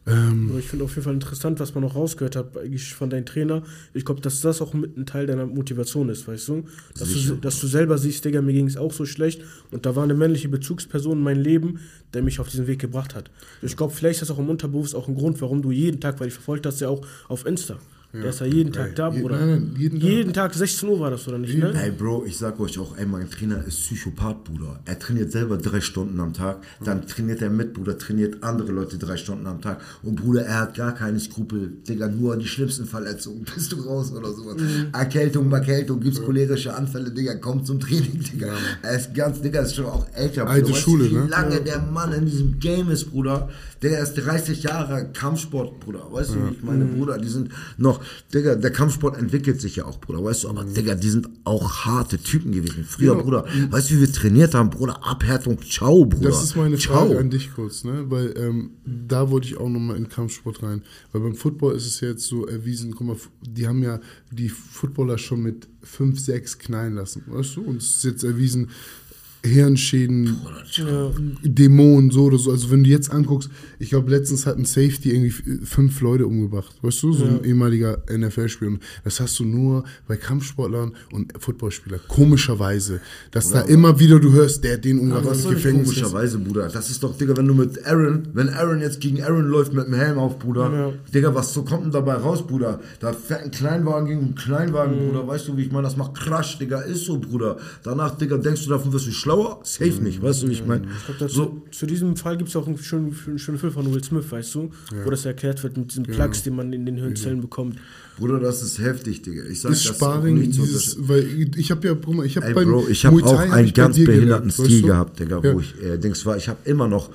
Ähm, ich finde auf jeden Fall interessant, was man noch rausgehört hat eigentlich von deinem Trainer. Ich glaube, dass das auch mit ein Teil deiner Motivation ist, weißt du? Dass, du, dass du selber siehst, Digga, mir ging es auch so schlecht und da war eine männliche Bezugsperson in meinem Leben, der mich auf diesen Weg gebracht hat. Ich glaube, vielleicht ist das auch im Unterbewusst auch ein Grund, warum du jeden Tag, weil ich verfolgt hast, ja auch auf Insta. Der ist ja jeden Tag da, Bruder. nein, nein, jeden Tag. jeden Tag 16 Uhr war das, oder nicht, ne? Ey, Bro, ich sag euch auch, ey, mein Trainer ist Psychopath, Bruder. Er trainiert selber drei Stunden am Tag, dann trainiert er mit, Bruder, trainiert andere Leute drei Stunden am Tag. Und Bruder, er hat gar keine Skrupel, Digga, nur die schlimmsten Verletzungen. *laughs* Bist du raus oder sowas? Erkältung, Erkältung, gibt's cholerische Anfälle, Digga, kommt zum Training, Digga. Er ist ganz, Digga, ist schon auch älter, Bruder. Alte Schule, du, wie ne? lange der Mann in diesem Game ist, Bruder. Der ist 30 Jahre Kampfsport, Bruder. Weißt du, ich meine, Bruder, die sind noch, Digga, der Kampfsport entwickelt sich ja auch, Bruder. Weißt du, aber Digga, die sind auch harte Typen gewesen. Früher, Genau. Bruder, weißt du, wie wir trainiert haben, Bruder? Abhärtung, ciao, Bruder. Das ist meine ciao. Frage an dich kurz, ne? Weil ähm, da wollte ich auch nochmal in Kampfsport rein. Weil beim Football ist es ja jetzt so erwiesen, guck mal, die haben ja die Footballer schon mit 5, 6 knallen lassen, weißt du? Und es ist jetzt erwiesen, Hirnschäden, Ja. Dämonen, so oder so. Also wenn du jetzt anguckst, ich glaube letztens hat ein Safety irgendwie fünf Leute umgebracht, weißt du? So ein ehemaliger NFL-Spieler. Das hast du nur bei Kampfsportlern und Footballspielern. Komischerweise. Dass da immer wieder du hörst, der hat den umgebracht ist Gefängnis. komischerweise, Bruder. Das ist doch, Digga, wenn du mit Aaron, wenn Aaron jetzt gegen Aaron läuft mit dem Helm auf, Bruder. Ja. Digga, was so kommt denn dabei raus, Bruder? Da fährt ein Kleinwagen gegen einen Kleinwagen, Mhm. Bruder. Weißt du, wie ich meine? Das macht Crash, Digga. Ist so, Bruder. Danach, Digga, denkst du, davon wirst du schlauer? Safe nicht, weißt du, wie ich meine? Mhm. Ich glaube, dazu- So, zu diesem Fall gibt es auch einen schönen, schönen, schönen Film von Will Smith, weißt du? Wo das erklärt wird mit diesen Plugs, die man in den Hirnzellen bekommt. Bruder, das ist heftig, Digga. Ich sag, Das das Sparring, nicht dieses, weil ich habe ja, guck mal, ich habe beim Bro, ich habe Muay Thai auch einen ganz behinderten gelernt, Stil weißt du? gehabt, Digga, Ja. wo ich, äh, Dings war, ich habe immer noch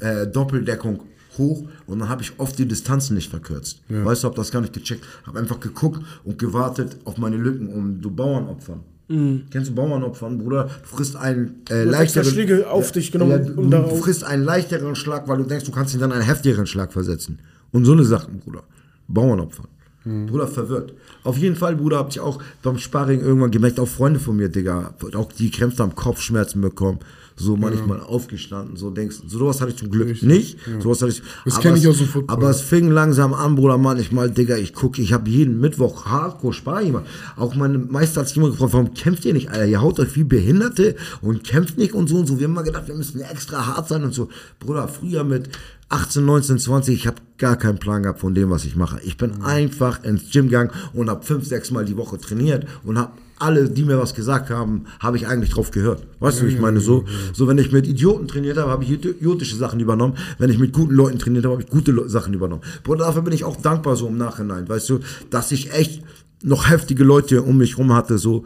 äh, Doppeldeckung hoch und dann habe ich oft die Distanzen nicht verkürzt. Weißt du, hab das gar nicht gecheckt. Habe einfach geguckt und gewartet auf meine Lücken, um so Bauernopfern. Kennst du Bauernopfern, Bruder? Du frisst einen äh, Mhm. leichteren... Schläge auf dich genommen, du, um du darauf- frisst einen leichteren Schlag, weil du denkst, du kannst ihn dann einen heftigeren Schlag versetzen. Und so eine Sachen, Bruder. Bauernopfern. Mhm. Bruder, verwirrt. Auf jeden Fall, Bruder, hab ich auch beim Sparring irgendwann gemerkt, auch Freunde von mir, Digga, auch die Krämpfe am Kopfschmerzen bekommen, so manchmal aufgestanden, so denkst, so sowas hatte ich zum Glück Richtig, nicht. ja. Sowas hatte ich, Das aber kenn ich aus dem Football. Aber es fing langsam an, Bruder, manchmal, Digga, ich gucke, ich habe jeden Mittwoch Hardcore Sparring gemacht. Auch meine Meister hat sich immer gefragt, warum kämpft ihr nicht, Alter? Ihr haut euch wie Behinderte und kämpft nicht und so und so. Wir haben immer gedacht, wir müssen extra hart sein und so. Bruder, früher mit 18, 19, 20, ich habe gar keinen Plan gehabt von dem, was ich mache. Ich bin einfach ins Gym gegangen und habe fünf, sechs Mal die Woche trainiert und habe alle, die mir was gesagt haben, habe ich eigentlich drauf gehört. Weißt du, wie ich meine? So, so wenn ich mit Idioten trainiert habe, habe ich idiotische Sachen übernommen. Wenn ich mit guten Leuten trainiert habe, habe ich gute Le Sachen übernommen. Bruder, dafür bin ich auch dankbar so im Nachhinein, weißt du, dass ich echt noch heftige Leute um mich rum hatte, so,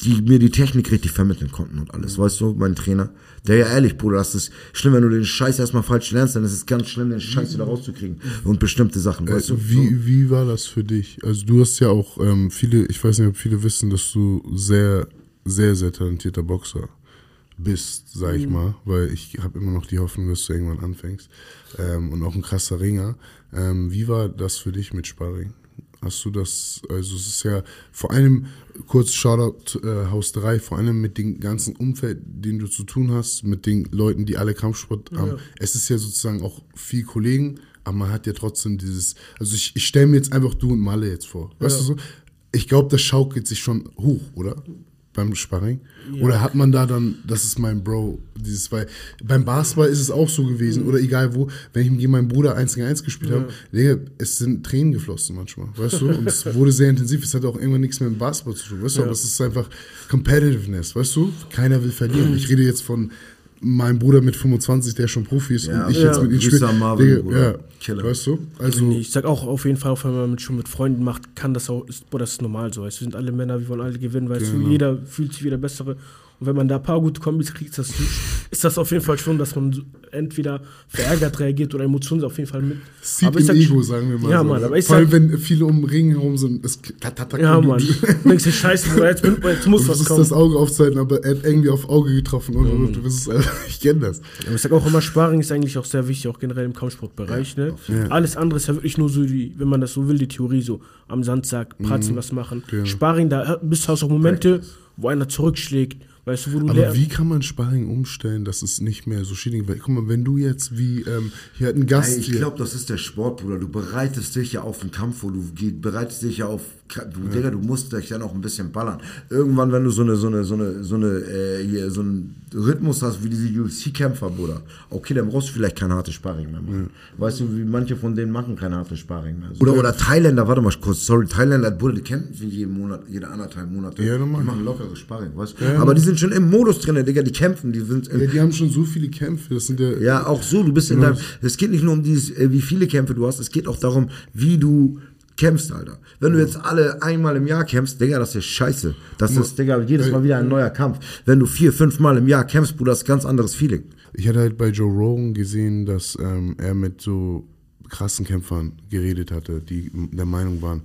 die mir die Technik richtig vermitteln konnten und alles, weißt du, mein Trainer. Der ja ehrlich, Bruder, das ist schlimm, wenn du den Scheiß erstmal falsch lernst, dann ist es ganz schlimm, den Scheiß wieder rauszukriegen und bestimmte Sachen, weißt du. Äh, wie, wie war das für dich? Also du hast ja auch ähm, viele, ich weiß nicht, ob viele wissen, dass du sehr, sehr, sehr talentierter Boxer bist, sag ich mal, weil ich habe immer noch die Hoffnung, dass du irgendwann anfängst ähm, und auch ein krasser Ringer. Ähm, wie war das für dich mit Sparring? Hast du das, also es ist ja vor allem, kurz Shoutout äh, Haus 3, vor allem mit dem ganzen Umfeld, den du zu tun hast, mit den Leuten, die alle Kampfsport haben. Es ist ja sozusagen auch viel Kollegen, aber man hat ja trotzdem dieses, also ich, ich stelle mir jetzt einfach du und Malle jetzt vor. Weißt du so? Ich glaube, das schaukelt sich schon hoch, oder? Beim Sparring? Oder hat man da dann, das ist mein Bro, dieses, weil beim Basketball ist es auch so gewesen, oder egal wo, wenn ich mit meinem Bruder 1 gegen 1 gespielt habe, Digga, es sind Tränen geflossen manchmal, weißt du? Und es *laughs* wurde sehr intensiv, es hat auch irgendwann nichts mehr mit Basketball zu tun, weißt du? Aber es ist einfach Competitiveness, weißt du? Keiner will verlieren. Ich rede jetzt von meinem Bruder mit 25, der schon Profi ist, Ja, und ich ja. jetzt mit ihm spiele. Marvin, Digga, Bruder. ja, Killer. weißt du? Also, ich sag auch auf jeden Fall, auch wenn man mit, schon mit Freunden macht, kann das auch, ist, boah, das ist normal so. weißt du, Wir sind alle Männer, wir wollen alle gewinnen, weißt Genau. du, jeder fühlt sich wie der Bessere. Und wenn man da ein paar gute Kombis kriegt, das, ist das auf jeden Fall schon, dass man entweder verärgert reagiert oder Emotionen auf jeden Fall mit. Sieht Aber im sag- Ego, sagen wir mal. Ja, so. Mann, aber ich Vor allem, sag- wenn viele um den Ring herum sind. Es, tat, tat, tat, Ja, du- Mann. Du denkst dir, scheiße, jetzt, jetzt muss Du was kommen. das Auge aufzuhalten, aber er hat irgendwie auf Auge getroffen. Und, und, du bist, also, *laughs* ich kenne das. Aber ich sag auch immer, Sparring ist eigentlich auch sehr wichtig, auch generell im Kampfsportbereich. Ne? Alles andere ist ja wirklich nur so, die, wenn man das so will, die Theorie so am Sandsack, Mhm. pratzen, was machen. Genau. Sparring, da bist du auch Momente, wo einer zurückschlägt, weißt du, wo du Aber wie kann man Sparring umstellen, dass es nicht mehr so schädigend wird? Guck mal, wenn du jetzt wie, ähm, hier hat ein Gast Ey, ich glaube, das ist der Sport, Bruder. Du bereitest dich ja auf einen Kampf vor. Du bereitest dich ja auf. Du, Digga, du musst dich dann auch ein bisschen ballern. Irgendwann, wenn du so eine, so eine, so eine, so eine, äh, hier, so einen Rhythmus hast wie diese UFC-Kämpfer, Bruder. Okay, dann brauchst du vielleicht kein hartes Sparring mehr machen. Weißt du, wie manche von denen machen kein hartes Sparring mehr. Oder, oder Thailänder, warte mal kurz, sorry, Thailänder, Bruder, die kämpfen für jeden Monat, jede anderthalb Monate. Ja, die machen lockeres Sparring, weißt du. Aber die sind schon im Modus drin, Digga, die kämpfen, die sind ja, die haben schon so viele Kämpfe. Das sind ja, ja, auch so, du bist in deinem. Es geht nicht nur um dieses, äh, wie viele Kämpfe du hast, es geht auch darum, wie du kämpfst, Alter. Wenn du jetzt alle einmal im Jahr kämpfst, Digga, das ist scheiße. Das ist, Digga, jedes Mal wieder ein neuer Kampf. Wenn du vier, fünf Mal im Jahr kämpfst, Bruder, ist ein ganz anderes Feeling. Ich hatte halt bei Joe Rogan gesehen, dass ähm, er mit so krassen Kämpfern geredet hatte, die der Meinung waren,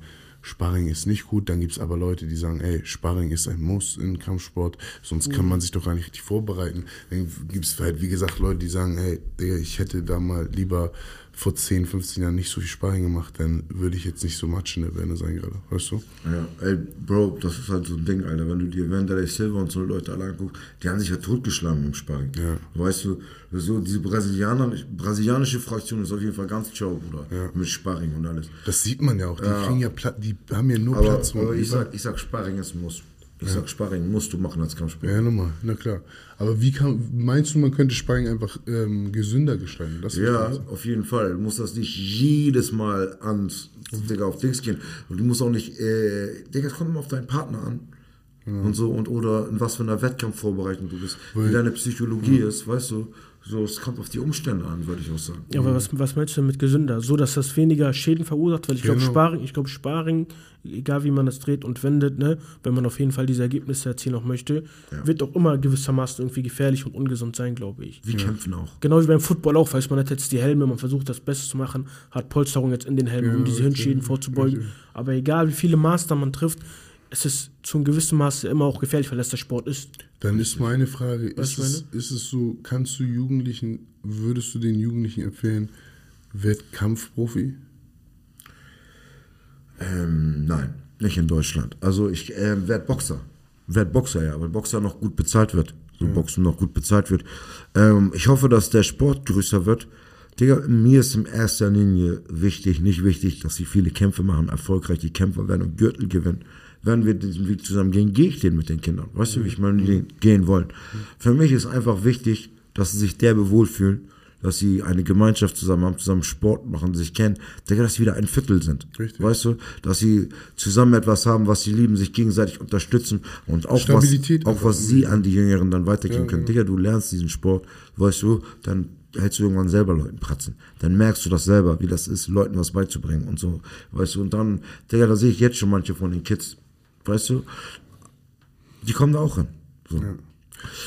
Sparring ist nicht gut. Dann gibt es aber Leute, die sagen, ey, Sparring ist ein Muss in Kampfsport, sonst kann man sich doch gar nicht richtig vorbereiten. Dann gibt es halt, wie gesagt, Leute, die sagen, Digga, ich hätte da mal lieber vor 10, 15 Jahren nicht so viel Sparring gemacht, dann würde ich jetzt nicht so matsch in der Birne sein gerade, weißt du? Ja, ey, Bro, das ist halt so ein Ding, Alter. Wenn du dir Wanderlei Silva und so Leute alle anguckst, die haben sich ja totgeschlagen im Sparring. Ja. Weißt du, so diese Brasilianer, brasilianische Fraktion ist auf jeden Fall ganz ciao, Bruder. Mit Sparring und alles. Das sieht man ja auch. Die kriegen ja Platz, die haben ja nur Aber, Platz. aber ich, sag, ich sag, Sparring ist ein Muss. Ich sag, Sparring musst du machen als Kampfspieler. Ja, nochmal, na klar. Aber wie kann, meinst du, man könnte Sparring einfach ähm, gesünder gestalten? Das Ja, auf jeden Fall. Du musst das nicht jedes Mal ans, Digga, auf Dings gehen. Und du musst auch nicht, äh, Digga, es kommt immer auf deinen Partner an. Und so, und oder in was für einer Wettkampfvorbereitung du bist. Wie deine Psychologie ist, weißt du. So, es kommt auf die Umstände an, würde ich auch sagen. Ja, aber was, was meinst du denn mit gesünder? So, dass das weniger Schäden verursacht? Weil ich glaube, Genau. Sparring, ich glaube, Sparring, egal wie man das dreht und wendet, ne, wenn man auf jeden Fall diese Ergebnisse erzielen auch möchte, wird auch immer gewissermaßen irgendwie gefährlich und ungesund sein, glaube ich. Wir kämpfen auch. Genau wie beim Football auch, weiß man hat jetzt die Helme, man versucht das Beste zu machen, hat Polsterung jetzt in den Helmen, um diese Hirnschäden vorzubeugen. Aber egal wie viele Maßnahmen man trifft, es ist zu einem gewissen Maße immer auch gefährlich, weil das der Sport ist. Dann ist meine Frage, ist ich es, ist es so, kannst du Jugendlichen, würdest du den Jugendlichen empfehlen, werd Kampfprofi? Ähm, nein, nicht in Deutschland. Also ich äh, werde Boxer. Werd Boxer, ja, weil Boxer noch gut bezahlt wird. So Boxen noch gut bezahlt wird. Ähm, ich hoffe, dass der Sport größer wird. Digga, mir ist in erster Linie wichtig, nicht wichtig, dass sie viele Kämpfe machen, erfolgreich die Kämpfer werden und Gürtel gewinnen. Wenn wir diesen Weg zusammen gehen, gehe ich den mit den Kindern. Weißt du, wie ich meine, die gehen wollen. Für mich ist einfach wichtig, dass sie sich derbe wohlfühlen, dass sie eine Gemeinschaft zusammen haben, zusammen Sport machen, sich kennen, Digga, dass sie wieder ein Viertel sind. Richtig. Weißt du, dass sie zusammen etwas haben, was sie lieben, sich gegenseitig unterstützen und auch Stabilität was, auch was sie an die Jüngeren dann weitergeben Ja, können. ja. Digga, du lernst diesen Sport, weißt du, dann hältst du irgendwann selber Leuten Pratzen. Dann merkst du das selber, wie das ist, Leuten was beizubringen und so, weißt du, und dann, Digga, da sehe ich jetzt schon manche von den Kids, weißt du, die kommen da auch hin. So.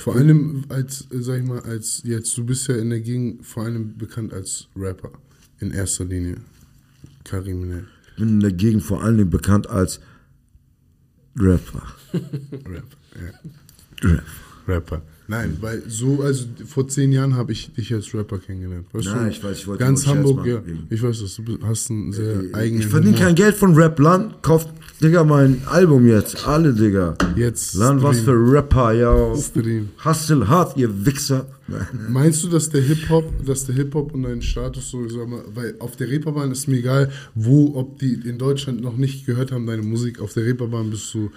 Vor allem als, äh, sag ich mal, als jetzt, du bist ja in der Gegend vor allem bekannt als Rapper. In erster Linie. Karim ne? bin in der Gegend vor Dingen bekannt als Rapper. *laughs* Rap. Ja. Rap. Rapper. Nein, weil so, also vor zehn Jahren habe ich dich als Rapper kennengelernt. Weißt Nein, du? ich weiß, ich wollte Ganz Hamburg, ja. Ich weiß das, du hast einen sehr eigenen Ich verdiene kein Geld von Rap Land. Kauft, Digga, mein Album jetzt. Alle, Digga. Jetzt Land, was für. Rapper, ja. Stream. Hustle hart, ihr Wichser. *laughs* Meinst du, dass der Hip-Hop, dass der Hip-Hop und dein Status so, sag mal, weil auf der Reeperbahn ist mir egal, wo, ob die in Deutschland noch nicht gehört haben, deine Musik, auf der Reeperbahn bist du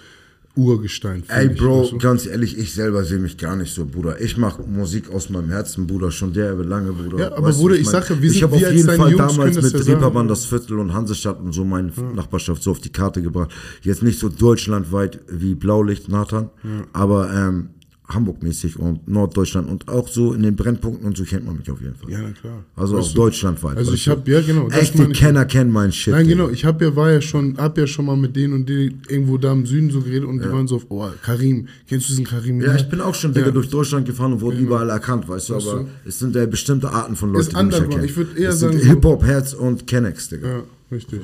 Urgestein. Ey, ich, Bro, du? ganz ehrlich, ich selber sehe mich gar nicht so, Bruder. Ich mache Musik aus meinem Herzen, Bruder, schon derbe lange, Bruder. Ja, aber Weißt Bruder, ich mein, sag ja, wir ich sind habe wie auf jeden Fall Jungs damals das mit ja sagen. Reeperbahn das Viertel und Hansestadt und so meine Nachbarschaft so auf die Karte gebracht. Jetzt nicht so deutschlandweit wie Blaulicht, Nathan, aber ähm, Hamburg-mäßig und Norddeutschland und auch so in den Brennpunkten und so kennt man mich auf jeden Fall. Ja, na klar. Also Weißt auch du, deutschlandweit. Also ich habe, ja genau. das Echte. Kenner kennen meinen Shit. Nein, genau. Ich habe ja, war ja schon, hab ja schon mal mit denen und denen irgendwo da im Süden so geredet und die waren so auf, oh, Karim, kennst du diesen Karim? Ja, ich bin auch schon Digga, Ja. durch Deutschland gefahren und wurde überall erkannt, weißt du, Weißt aber du? es sind ja bestimmte Arten von Leuten, die mich erkennen. Ich würd eher es sagen, so- Hip-Hop, Herz und Kennex, Digga. Ja, richtig.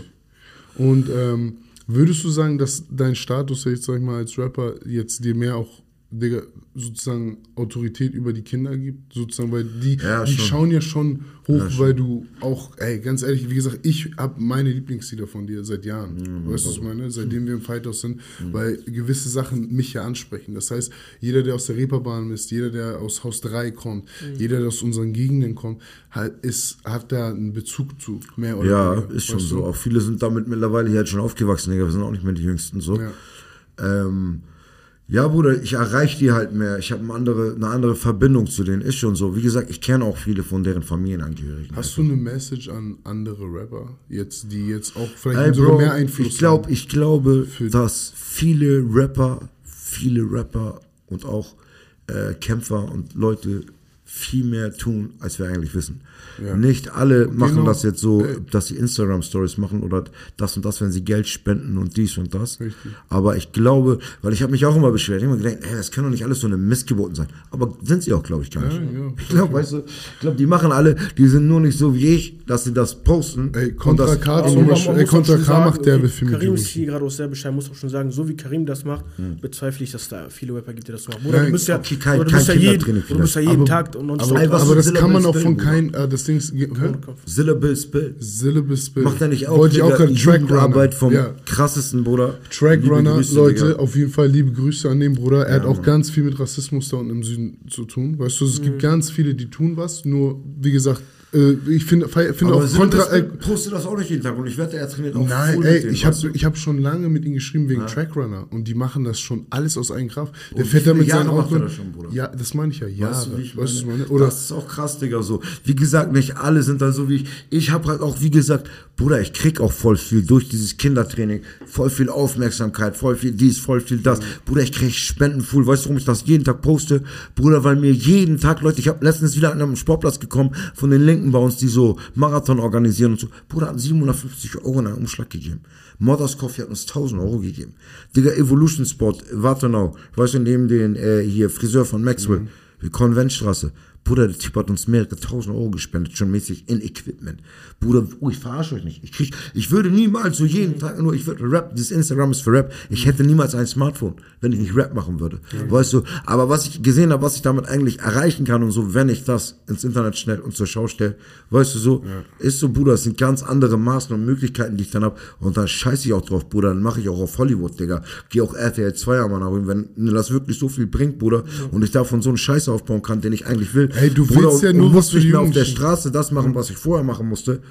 Und ähm, würdest du sagen, dass dein Status jetzt, sag ich mal, als Rapper jetzt dir mehr auch, Digga, sozusagen Autorität über die Kinder gibt? Sozusagen, weil die, Ja, die schon. schauen ja schon hoch, weil du auch, ey, ganz ehrlich, wie gesagt, ich habe meine Lieblingslieder von dir seit Jahren. weißt du, was ich meine? Seitdem wir im Fighthouse sind, weil gewisse Sachen mich ja ansprechen. Das heißt, jeder, der aus der Reeperbahn ist, jeder, der aus Haus 3 kommt, jeder, der aus unseren Gegenden kommt, hat, ist, hat da einen Bezug zu, mehr oder Ja, weniger. ist schon so. du? Auch viele sind damit mittlerweile hier halt schon aufgewachsen, Digga. Wir sind auch nicht mehr die Jüngsten so. Ja. Ähm, ja, Bruder, ich erreiche die halt mehr. Ich habe eine andere, eine andere Verbindung zu denen. Ist schon so. Wie gesagt, ich kenne auch viele von deren Familienangehörigen. Hast du eine Message an andere Rapper, jetzt, die jetzt auch vielleicht Ey, sogar Bro, mehr Einfluss ich glaube, haben? ich glaube, dass viele Rapper, viele Rapper und auch äh, Kämpfer und Leute viel mehr tun, als wir eigentlich wissen. Ja. Nicht alle machen Genau. das jetzt so, Ey. dass sie Instagram-Stories machen oder das und das, wenn sie Geld spenden und dies und das. Richtig. Aber ich glaube, weil ich habe mich auch immer beschwert, ich habe immer gedacht, ey, das kann doch nicht alles so eine Missgeboten sein. Aber sind sie auch, glaube ich, gar nicht. Ja, ja. Ich glaube, weißt du, ich glaube, die machen alle, die sind nur nicht so wie ich, dass sie das posten. Ey, und Contra das- K zum Beispiel, ey, Contra K sagen, macht derbe viel mit Karim ist hier gerade aus Serbischheim, muss auch schon sagen, so wie Karim das macht, bezweifle ich, dass da viele Rapper gibt, die das machen. Bruder, Nein, du bist ja, okay, kein- oder du kein bist ja jeden, oder du bist ja jeden Aber- Tag und Aber, aber das kann man auch von Bill, kein, äh, das Ding ist, hä? Syllabus Bill. Syllabus Bill. Macht er nicht auch, Wollte ich auch gerade Trackrunner. Jugendarbeit vom Ja. krassesten, Bruder. Liebe Trackrunner, Grüße, Leute, Digga. auf jeden Fall liebe Grüße an den Bruder. Er hat auch ganz viel mit Rassismus da unten im Süden zu tun. Weißt du, es Mhm. gibt ganz viele, die tun was. Nur, wie gesagt, ich finde Aber auch. Syllabus Äh, postet das auch nicht jeden Tag und ich wette, er trainiert auch Nein, full ey, ich habe ich hab schon lange mit ihm geschrieben wegen Trackrunner und die machen das schon alles aus eigener Kraft. Der wie fährt da viele mit seinen Autos. das schon? Ja, das meine ich ja, Jahre. Weißt du, wie ich Weißt du, was ich meine? meine? Oder das ist auch krass, Digga, so. Wie gesagt, nicht alle sind da so wie ich. Ich habe halt auch, wie gesagt, Bruder, ich krieg auch voll viel durch dieses Kindertraining. Voll viel Aufmerksamkeit, voll viel dies, voll viel das. Bruder, ich krieg Spenden full. Weißt du, warum ich das jeden Tag poste? Bruder, weil mir jeden Tag, Leute, ich habe letztens wieder an einem Sportplatz gekommen von den Linken bei uns, die so Marathon organisieren und so. Bruder, hat 750 Euro in einen Umschlag gegeben. Modders Coffee hat uns 1000 Euro gegeben. Digga, Evolution Sport, Wartenau, weißt du, neben den, äh, hier, Friseur von Maxwell, mhm. Konventstraße. Bruder, der Typ hat uns mehrere tausend Euro gespendet, schon mäßig in Equipment. Bruder, oh, ich verarsche euch nicht. Ich, krieg, ich würde niemals so jeden Tag nur, ich würde Rap, dieses Instagram ist für Rap. Ich hätte niemals ein Smartphone, wenn ich nicht Rap machen würde. Weißt du, aber was ich gesehen habe, was ich damit eigentlich erreichen kann und so, wenn ich das ins Internet schnell und zur Schau stelle, weißt du so, ist so, Bruder, es sind ganz andere Maßen und Möglichkeiten, die ich dann habe. Und da scheiße ich auch drauf, Bruder, dann mache ich auch auf Hollywood, Digga. Geh auch RTL 2 einmal nach, wenn das wirklich so viel bringt, Bruder, und ich davon so einen Scheiß aufbauen kann, den ich eigentlich will. Ey, du Bruder, willst ja nur und was muss für nicht mehr auf der. Straße das machen, was ich vorher machen musste.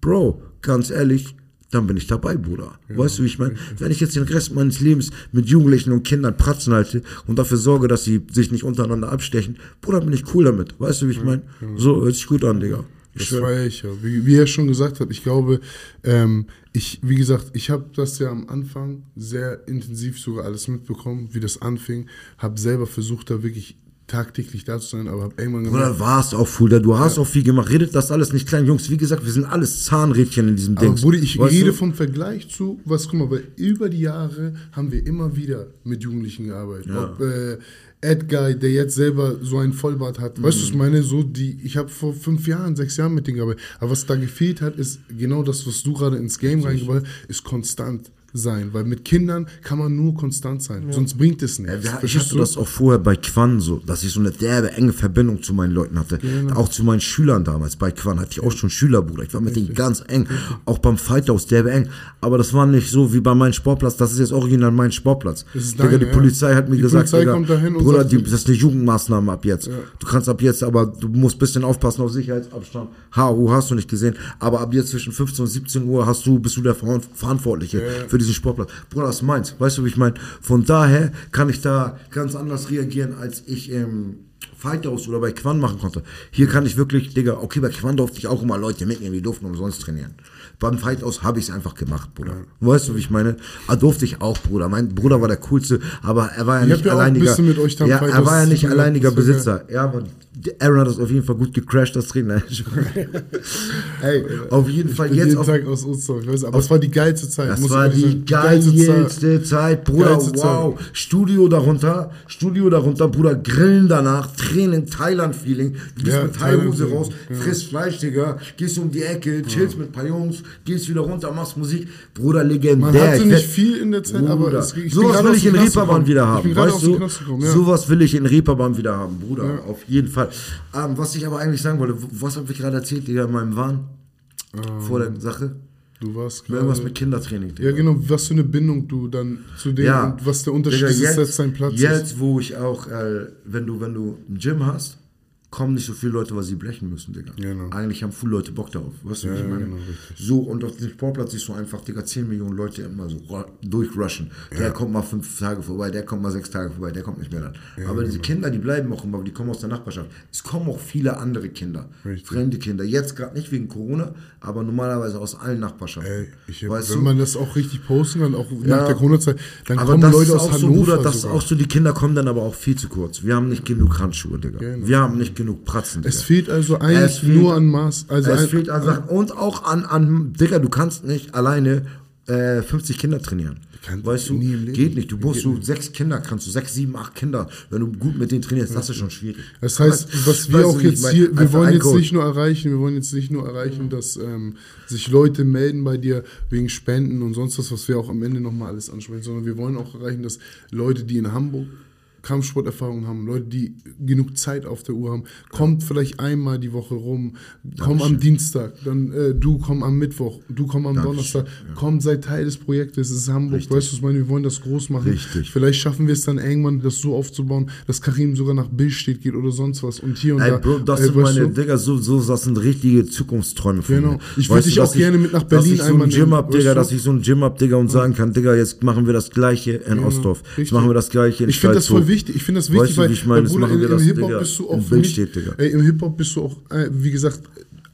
Bro, ganz ehrlich, dann bin ich dabei, Bruder. Weißt du, wie ich meine? Wenn ich jetzt den Rest meines Lebens mit Jugendlichen und Kindern Pratzen halte und dafür sorge, dass sie sich nicht untereinander abstechen, Bruder, bin ich cool damit. Weißt du, wie ich meine? So, hört sich gut an, Digga. Das feiere ich ja. Wie, wie er schon gesagt hat, ich glaube, ähm, ich, wie gesagt, ich habe das ja am Anfang sehr intensiv sogar alles mitbekommen, wie das anfing. Habe selber versucht, da wirklich tagtäglich da zu sein, aber habe irgendwann gemerkt, Bruder, warst auch Fulda, du hast auch viel gemacht. Redet das alles nicht klein, Jungs. Wie gesagt, wir sind alles Zahnrädchen in diesem aber Ding. Bruder, ich Weißt rede du? vom Vergleich zu, was, guck mal, weil über die Jahre haben wir immer wieder mit Jugendlichen gearbeitet. Ob äh, Edgar, der jetzt selber so einen Vollbart hat, weißt du, was ich meine? So die, ich habe vor fünf Jahren, sechs Jahren mit denen gearbeitet. Aber was da gefehlt hat, ist genau das, was du gerade ins Game reingebracht hast, ist konstant sein. Weil mit Kindern kann man nur konstant sein. Sonst bringt es nichts. Ja, ich hatte du? das auch vorher bei Quan so, dass ich so eine derbe enge Verbindung zu meinen Leuten hatte. Genau. Auch zu meinen Schülern damals. Bei Quan hatte ich auch schon Schülerbruder. Ich war mit denen ganz eng. Auch beim Fighthouse derbe eng. Aber das war nicht so wie bei meinem Sportplatz. Das ist jetzt original mein Sportplatz. Digga, deine, die ja. Polizei hat mir Die gesagt, Digga, kommt dahin und Bruder, sagt- die, das ist eine Jugendmaßnahme ab jetzt. Du kannst ab jetzt, aber du musst ein bisschen aufpassen auf Sicherheitsabstand. HU hast du nicht gesehen. Aber ab jetzt zwischen 15 und 17 Uhr hast du, bist du der Ver- Verantwortliche für diesen Sportplatz. Bruder, das ist meins. Weißt du, wie ich meine? Von daher kann ich da ganz anders reagieren, als ich im Fighthouse oder bei Quan machen konnte. Hier kann ich wirklich, Digga, okay, bei Quan durfte ich auch immer Leute mitnehmen, die durften umsonst trainieren. Beim Fighthouse habe ich es einfach gemacht, Bruder. Weißt du, wie ich meine? Ah, durfte ich auch, Bruder. Mein Bruder war der coolste, aber er war ja Ich nicht ja alleiniger. ja, er war ja nicht alleiniger Besitzer. Ja, aber Aaron hat das auf jeden Fall gut gecrashed, das Training. *laughs* Ey, auf jeden Fall Ich bin jetzt jeden auf Tag aus Osterhof, ich weiß, aber es war die geilste Zeit. das war die sagen. geilste Zeit, Bruder. Geilste Zeit. wow. Studio darunter, Studio darunter, Bruder. Grillen danach, Training, Thailand-Feeling. Du gehst Ja, mit Thai-Hose raus, frisst Fleisch, Digga. Gehst um die Ecke, chillst mit ein paar Jungs, gehst wieder runter, machst Musik. Bruder, legendär. Man hatte Ich nicht viel in der Zeit, aber Bruder. es, ich sowas will ich in Reeperbahn wieder haben, weißt du? Ja. Sowas will ich in Reeperbahn wieder haben, Bruder. Auf jeden Fall. Ähm, was ich aber eigentlich sagen wollte, was habe ich gerade erzählt, Digga, in meinem Wahn? Vor der Sache? Du warst Irgendwas gerade- mit Kindertraining, Digga. Ja, genau, was für eine Bindung du dann zu denen Ja. und was der Unterschied Digga, ist, jetzt, dass dein Platz jetzt, ist. wo ich auch, äh, wenn du, wenn du ein Gym hast, kommen nicht so viele Leute, weil sie blechen müssen, Digga. Genau. Eigentlich haben viele Leute Bock darauf. Weißt du, Ja, wie ich ja, meine? genau, so, und auf dem Sportplatz siehst du einfach, Digga, 10 Millionen Leute immer so ru- durchrushen. Der kommt mal fünf Tage vorbei, der kommt mal sechs Tage vorbei, der kommt nicht mehr dann. Aber diese Kinder, die bleiben auch immer, die kommen aus der Nachbarschaft. Es kommen auch viele andere Kinder, Richtig. fremde Kinder. Jetzt gerade nicht wegen Corona, aber normalerweise aus allen Nachbarschaften. Ey, ich weißt wenn du? man das auch richtig posten kann, auch Ja. nach der Corona-Zeit, dann aber kommen das Leute ist aus auch so, Hannover Bruder, das ist sogar. auch so, die Kinder kommen dann aber auch viel zu kurz. Wir haben nicht genug Handschuhe, Digga. Genau. Wir haben nicht genug Pratzen, Digga. es fehlt also eigentlich fehlt- nur an Maß. Also es ein, fehlt an Sachen. Und auch an, an, Digga, du kannst nicht alleine äh, 50 Kinder trainieren. Kann- weißt du, nie im Leben. geht nicht. Du musst so sechs Kinder, kannst du sechs, sieben, acht Kinder. Wenn du gut mit denen trainierst, das ist schon schwierig. Das heißt, was wir Weißt auch jetzt hier, wir wollen jetzt nicht nur erreichen, wir wollen jetzt nicht nur erreichen, dass ähm, sich Leute melden bei dir wegen Spenden und sonst was, was wir auch am Ende nochmal alles ansprechen, sondern wir wollen auch erreichen, dass Leute, die in Hamburg Kampfsporterfahrung haben, Leute, die genug Zeit auf der Uhr haben, kommt vielleicht einmal die Woche rum, komm am Dienstag, dann äh, du komm am Mittwoch, du komm am Donnerstag, komm, sei Teil des Projektes, es ist Hamburg, weißt du, was ich meine, wir wollen das groß machen. Richtig. Vielleicht schaffen wir es dann irgendwann, das so aufzubauen, dass Karim sogar nach Billstedt geht oder sonst was und hier und Ey, da. Bro, das Ey, sind weißt meine, du? Digga, so, so, das sind richtige Zukunftsträume von Genau. mir. Ich würd Weißt dich auch gerne mit nach Berlin dass ich so einmal ein Gym nehmen, hab, Digga, dass ich so ein Gym hab, Digga, und sagen kann, Digga, jetzt machen wir das Gleiche in Ostdorf. Jetzt Richtig. machen wir das Gleiche in Ich finde das voll wichtig. Ich finde das wichtig, Weißt du, weil, ich Jetzt Bruder, wir im, Hip-Hop bist du in auch für mich, Digga. ey, im Hip-Hop bist du auch, äh, wie gesagt,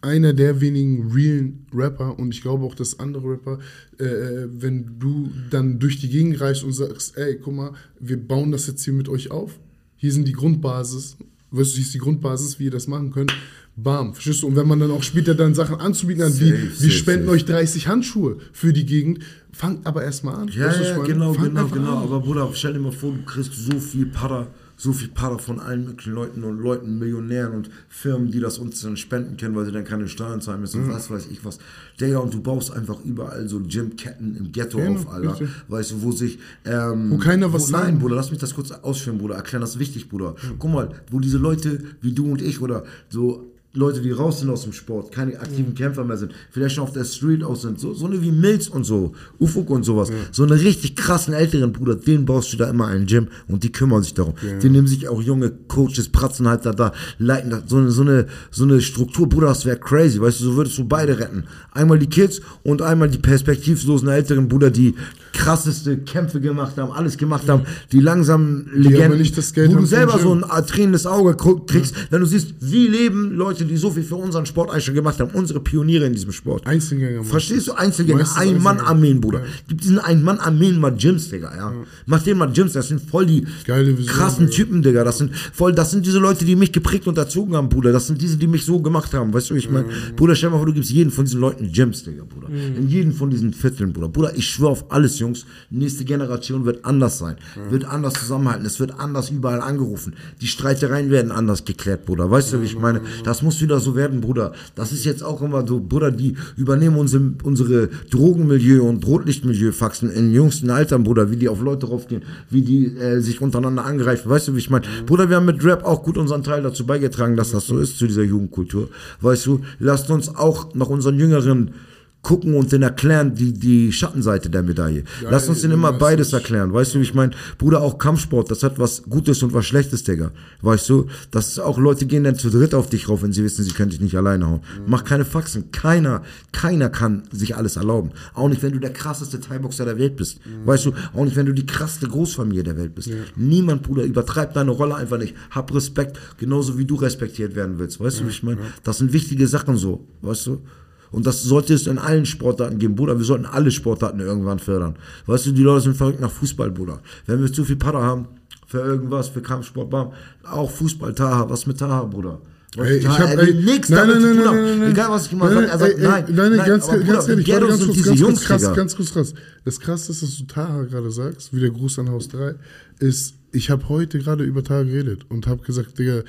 einer der wenigen realen Rapper und ich glaube auch, dass andere Rapper, äh, wenn du dann durch die Gegend reist und sagst, ey, guck mal, wir bauen das jetzt hier mit euch auf. Hier sind die Grundbasis, weißt du, hier ist die Grundbasis, wie ihr das machen könnt. Bam, verstehst du? Und wenn man dann auch später dann Sachen anzubieten hat, wie, wir spenden safe. euch 30 Handschuhe für die Gegend, fangt aber erstmal an. Ja, ja, genau, Fangt genau, genau. an. Aber Bruder, stell dir mal vor, du kriegst so viel Para, so viel Para von allen möglichen Leuten und Leuten, Millionären und Firmen, die das uns dann spenden können, weil sie dann keine Steuern zahlen müssen Mhm. und was weiß ich was. Digga, und du baust einfach überall so Gymketten im Ghetto Genau, auf, Alter. richtig. Weißt du, wo sich... Ähm, Wo keiner was wo, Nein, sagen. Bruder, lass mich das kurz ausführen, Bruder. Erklären, das ist wichtig, Bruder. Guck mal, wo diese Leute wie du und ich oder so Leute, die raus sind aus dem Sport, keine aktiven Kämpfer mehr sind, vielleicht schon auf der Street aus sind, so, so eine wie Mills und so, Ufuk und sowas, so eine richtig krassen älteren Bruder, den baust du da immer ein Gym und die kümmern sich darum. Die nehmen sich auch junge Coaches, pratzen halt da, da, leiten da, so eine, so eine, so eine Struktur, Bruder, das wäre crazy, weißt du, so würdest du beide retten. Einmal die Kids und einmal die perspektivlosen älteren Brüder, die krasseste Kämpfe gemacht haben, alles gemacht haben, die langsam Legenden, nicht das Geld wo du selber so ein tränendes Auge guck- kriegst, wenn du siehst, wie leben Leute, die so viel für unseren Sport eigentlich schon gemacht haben, unsere Pioniere in diesem Sport. Einzelgänger. Verstehst du? Einzelgänger, Ein-Mann-Armeen, Bruder. Gibt diesen Ein-Mann-Armeen mal Gyms, Digga, ja. Mach den mal Gyms, das sind voll die Vision, krassen Digga. Typen, Digga. Das sind voll, das sind diese Leute, die mich geprägt und erzogen haben, Bruder. Das sind diese, die mich so gemacht haben, weißt du, ich meine, Bruder, stell mal vor, du gibst jeden von diesen Leuten Gyms, Digga, Bruder. In jeden von diesen Vierteln, Bruder. Bruder, ich schwöre auf alles, Jungs. Nächste Generation wird anders sein, wird anders zusammenhalten, es wird anders überall angerufen. Die Streitereien werden anders geklärt, Bruder. Weißt du, wie ich meine? Das muss wieder so werden, Bruder. Das ist jetzt auch immer so, Bruder, die übernehmen unsere, unsere Drogenmilieu und Rotlichtmilieu-Faxen in jüngsten Altern, Bruder, wie die auf Leute raufgehen, wie die äh, sich untereinander angreifen. Weißt du, wie ich meine? Bruder, wir haben mit Rap auch gut unseren Teil dazu beigetragen, dass das so ist zu dieser Jugendkultur. Weißt du, lasst uns auch nach unseren Jüngeren gucken und denen erklären die, die Schattenseite der Medaille. Lass uns denen immer beides erklären. Weißt du, wie ich meine? Bruder, auch Kampfsport, das hat was Gutes und was Schlechtes, Digga. Weißt du, dass auch Leute gehen dann zu dritt auf dich rauf, wenn sie wissen, sie können dich nicht alleine hauen. Mach keine Faxen. Keiner, keiner kann sich alles erlauben. Auch nicht, wenn du der krasseste Thai-Boxer der Welt bist. Weißt du, auch nicht, wenn du die krasseste Großfamilie der Welt bist. Niemand, Bruder, übertreib deine Rolle einfach nicht. Hab Respekt, genauso wie du respektiert werden willst. Weißt du, wie ich meine? Das sind wichtige Sachen so. Weißt du? Und das sollte es in allen Sportarten geben, Bruder. Wir sollten alle Sportarten irgendwann fördern. Weißt du, die Leute sind verrückt nach Fußball, Bruder. Wenn wir zu viel Para haben für irgendwas, für Kampfsport, bam, auch Fußball, Taha, was mit Taha, Bruder? Ey, ich hab- ey, nichts nein, damit nein, zu nein, tun nein, nein, nein. Egal, was ich Nein, er sagt, ey, ey, nein, nein, nein, ganz, aber ganz ehrlich, ganz sind kurz, ganz Jungs, kurz krass, ganz kurz krass. Das krasse ist, dass du Taha gerade sagst, wie der Gruß an Haus 3, ist, ich habe heute gerade über Taha geredet und habe gesagt, Digga,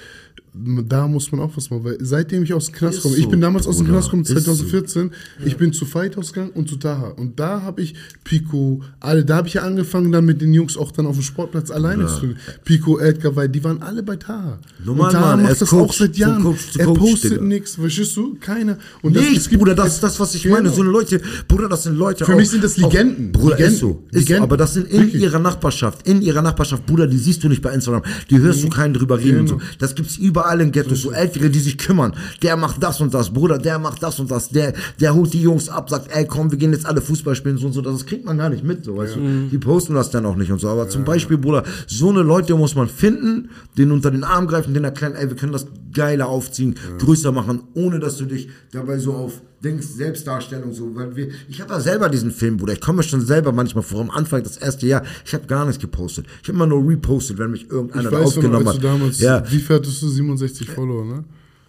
da muss man auch was machen, weil seitdem ich aus dem Knast komme, ich so, bin damals aus dem Knast gekommen, ist so. 2014, ich bin zu Fighthouse gegangen und zu Taha und da habe ich Pico, alle, da habe ich ja angefangen dann mit den Jungs auch dann auf dem Sportplatz alleine zu tun. Pico, Edgar, weil die waren alle bei Taha. Normal, und Taha Mann, macht das Coach, auch seit Jahren. Coach zu er Coach, postet nichts, verstehst du? Keiner. Und das, Nichts, Bruder, das ist das, was ich meine. Genau. So eine Leute, Bruder, das sind Leute. Für auch, mich sind das Legenden. Auch, Bruder, Legenden. ist so. Ist so. Legenden. Aber das sind in Wirklich. ihrer Nachbarschaft, in ihrer Nachbarschaft, Bruder, die siehst du nicht bei Instagram. Die hörst du keinen drüber reden und so. Genau. Das gibt's überall in Ghettos. So Ältere, die sich kümmern. Der macht das und das, Bruder, der macht das und das. Der, der holt die Jungs ab, sagt, ey, komm, wir gehen jetzt alle Fußball spielen so und so. Das kriegt man gar nicht mit, so, weißt du. Die posten das dann auch nicht und so. Aber zum Beispiel, Bruder, so eine Leute muss man finden, den unter den Arm greifen, den erklären, ey, wir können das geiler aufziehen, größer machen, ohne dass du dich dabei so auf denkst, Selbstdarstellung so, weil wir, ich habe ja selber diesen Film, Bruder, ich komme schon selber manchmal vor, am Anfang, das erste Jahr, ich habe gar nichts gepostet, ich habe immer nur repostet, wenn mich irgendeiner Ich weiß aufgenommen hat. damals, ja, wie hattest du? 67 Follower, ne?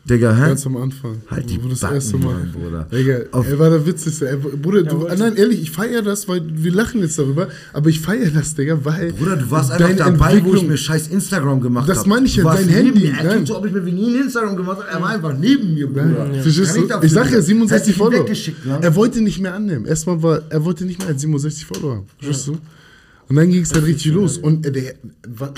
Digga, hä? Ganz am Anfang. Halt die Wo das Backen, erste Mal. Mann, Bruder. Digga, Auf- er war der Witzigste. Er, Bruder, du, wollte- nein, ehrlich, ich feiere das, weil wir lachen jetzt darüber, aber ich feiere das, Digga, weil. Bruder, du warst einfach dabei, wo ich mir scheiß Instagram gemacht habe. Das meine ich ja, Du dein neben Handy, Mir. Er nein. tut so, ob ich mir wie nie ein Instagram gemacht habe. Er war einfach neben mir, Bruder. Nein, verstehst Kann du? Ich sag ja Digga. 67 Hätte ich ihn Follower. weggeschickt, ne? Er wollte nicht mehr annehmen. Erstmal war, er wollte nicht mehr als 67 Follower haben. Verstehst du? Und dann ging es halt richtig los. Und äh, der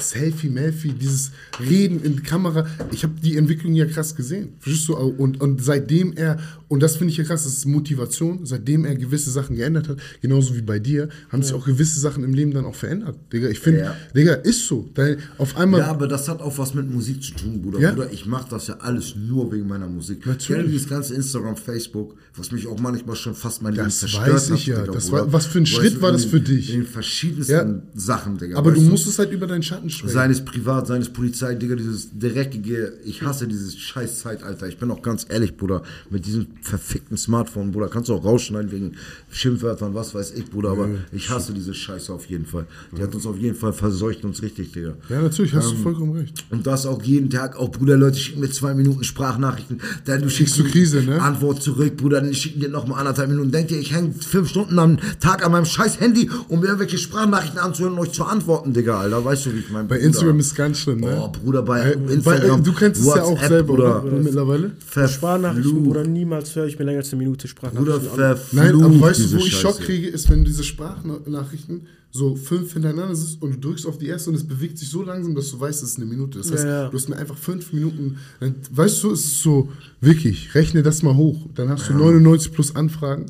Selfie, Melfie, dieses Reden in die Kamera. Ich habe die Entwicklung ja krass gesehen. Verstehst du? Und, und seitdem er, und das finde ich ja krass, das ist Motivation, seitdem er gewisse Sachen geändert hat, genauso wie bei dir, haben sich auch gewisse Sachen im Leben dann auch verändert. Digga, ich finde, Ja. Digga, ist so. Dein, auf einmal. Ja, aber das hat auch was mit Musik zu tun, Bruder. Ja. Bruder, ich mache das ja alles nur wegen meiner Musik. Natürlich. Ja, dieses ganze Instagram, Facebook, was mich auch manchmal schon fast mein Leben Das zerstört weiß ich ja. Digga, Das war- was für ein Schritt war das für dich? In den verschiedensten Ja. Sachen, Digga. aber du weißt musstest halt über deinen Schatten springen. Seien es privat, seien es Polizei, Digga, dieses dreckige, ich hasse dieses scheiß Zeitalter. Ich bin auch ganz ehrlich, Bruder, mit diesem verfickten Smartphone, Bruder, kannst du auch rausschneiden wegen Schimpfwörtern, was weiß ich, Bruder, aber ich hasse diese Scheiße auf jeden Fall. Die hat uns auf jeden Fall verseucht uns richtig, Digga. ja, natürlich, hast Ähm, du vollkommen recht. Und das auch jeden Tag, auch Bruder, Leute schicken mir zwei Minuten Sprachnachrichten, dann du schickst du Krise, ne? Antwort zurück, Bruder, dann schicken dir nochmal anderthalb Minuten. Denkt ihr, ich hänge fünf Stunden am Tag an meinem scheiß Handy, um mir irgendwelche Sprachnachrichten Nachrichten anzuhören und euch zu antworten, Digga, Alter. Weißt du, wie ich meine? Bei Instagram ist ganz schlimm, ne? Oh, Bruder, bei Äh, Instagram. äh, du kennst es ja auch WhatsApp, selber, Bruder. oder? Mittlerweile? Sprachnachrichten. Bruder, niemals höre ich mir länger als eine Minute Bruder, Sprachnachrichten an. verflucht. Nein, aber weißt du, wo ich Schock kriege, ist, wenn diese Sprachnachrichten so fünf hintereinander sind und du drückst auf die erste und es bewegt sich so langsam, dass du weißt, es ist eine Minute. Das heißt, Ja, ja. du hast mir einfach fünf Minuten, weißt du, es ist so, wirklich, rechne das mal hoch. Dann hast du 99 plus Anfragen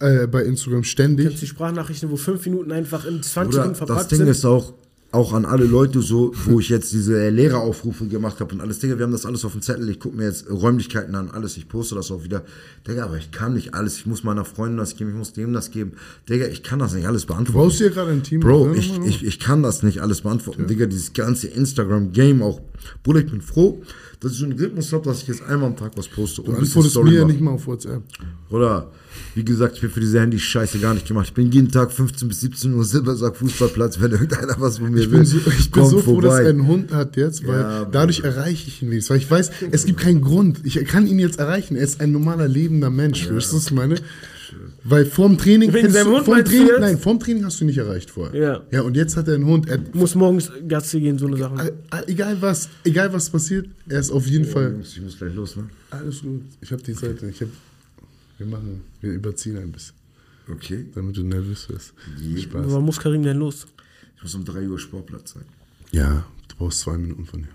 äh, bei Instagram ständig. Kennst du die Sprachnachrichten, wo fünf Minuten einfach in 20 Bruder, Sekunden das verpackt Ding sind? ist auch, auch an alle Leute so, wo ich jetzt diese äh, Lehreraufrufe gemacht habe und alles, Digga, wir haben das alles auf dem Zettel, ich gucke mir jetzt Räumlichkeiten an, alles, ich poste das auch wieder. Digga, aber ich kann nicht alles, ich muss meiner Freundin das geben, ich muss dem das geben. Digga, ich kann das nicht alles beantworten. Brauchst du ja gerade ein Team? Bro, ne? ich, ich, ich kann das nicht alles beantworten. Digga, dieses ganze Instagram-Game auch. Bruder, ich bin froh, dass ich so einen Rhythmus habe, dass ich jetzt einmal am Tag was poste. Du antwortest mir ja nicht mal auf WhatsApp. Oder, wie gesagt, ich bin für diese Handy-Scheiße gar nicht gemacht. Ich bin jeden Tag 15 bis 17 Uhr Silbersack Fußballplatz, wenn irgendeiner was von mir Ich will. bin so, ich bin so froh, dass vorbei. er einen Hund hat jetzt, weil Ja, dadurch erreiche ich ihn wenigstens. Weil ich weiß, es gibt keinen Grund. Ich kann ihn jetzt erreichen. Er ist ein normaler, lebender Mensch. Weißt du, was ich meine? Weil vorm Training, Wegen seinem du- Hund vorm Training, jetzt? nein, vorm Training hast du nicht erreicht vorher. Ja. Ja, und jetzt hat er einen Hund. Er, Muss morgens Gassi gehen, so eine Sache. egal was, egal was passiert, er ist auf jeden Fall. Jungs, ich muss gleich los, ne? Alles gut. Ich habe die Seite. Ich hab, wir machen, wir überziehen ein bisschen, Okay. damit du nervös wirst. Spaß. Wann muss Karim denn los? Ich muss um 3 Uhr Sportplatz sein. Ja, du brauchst zwei Minuten von dir.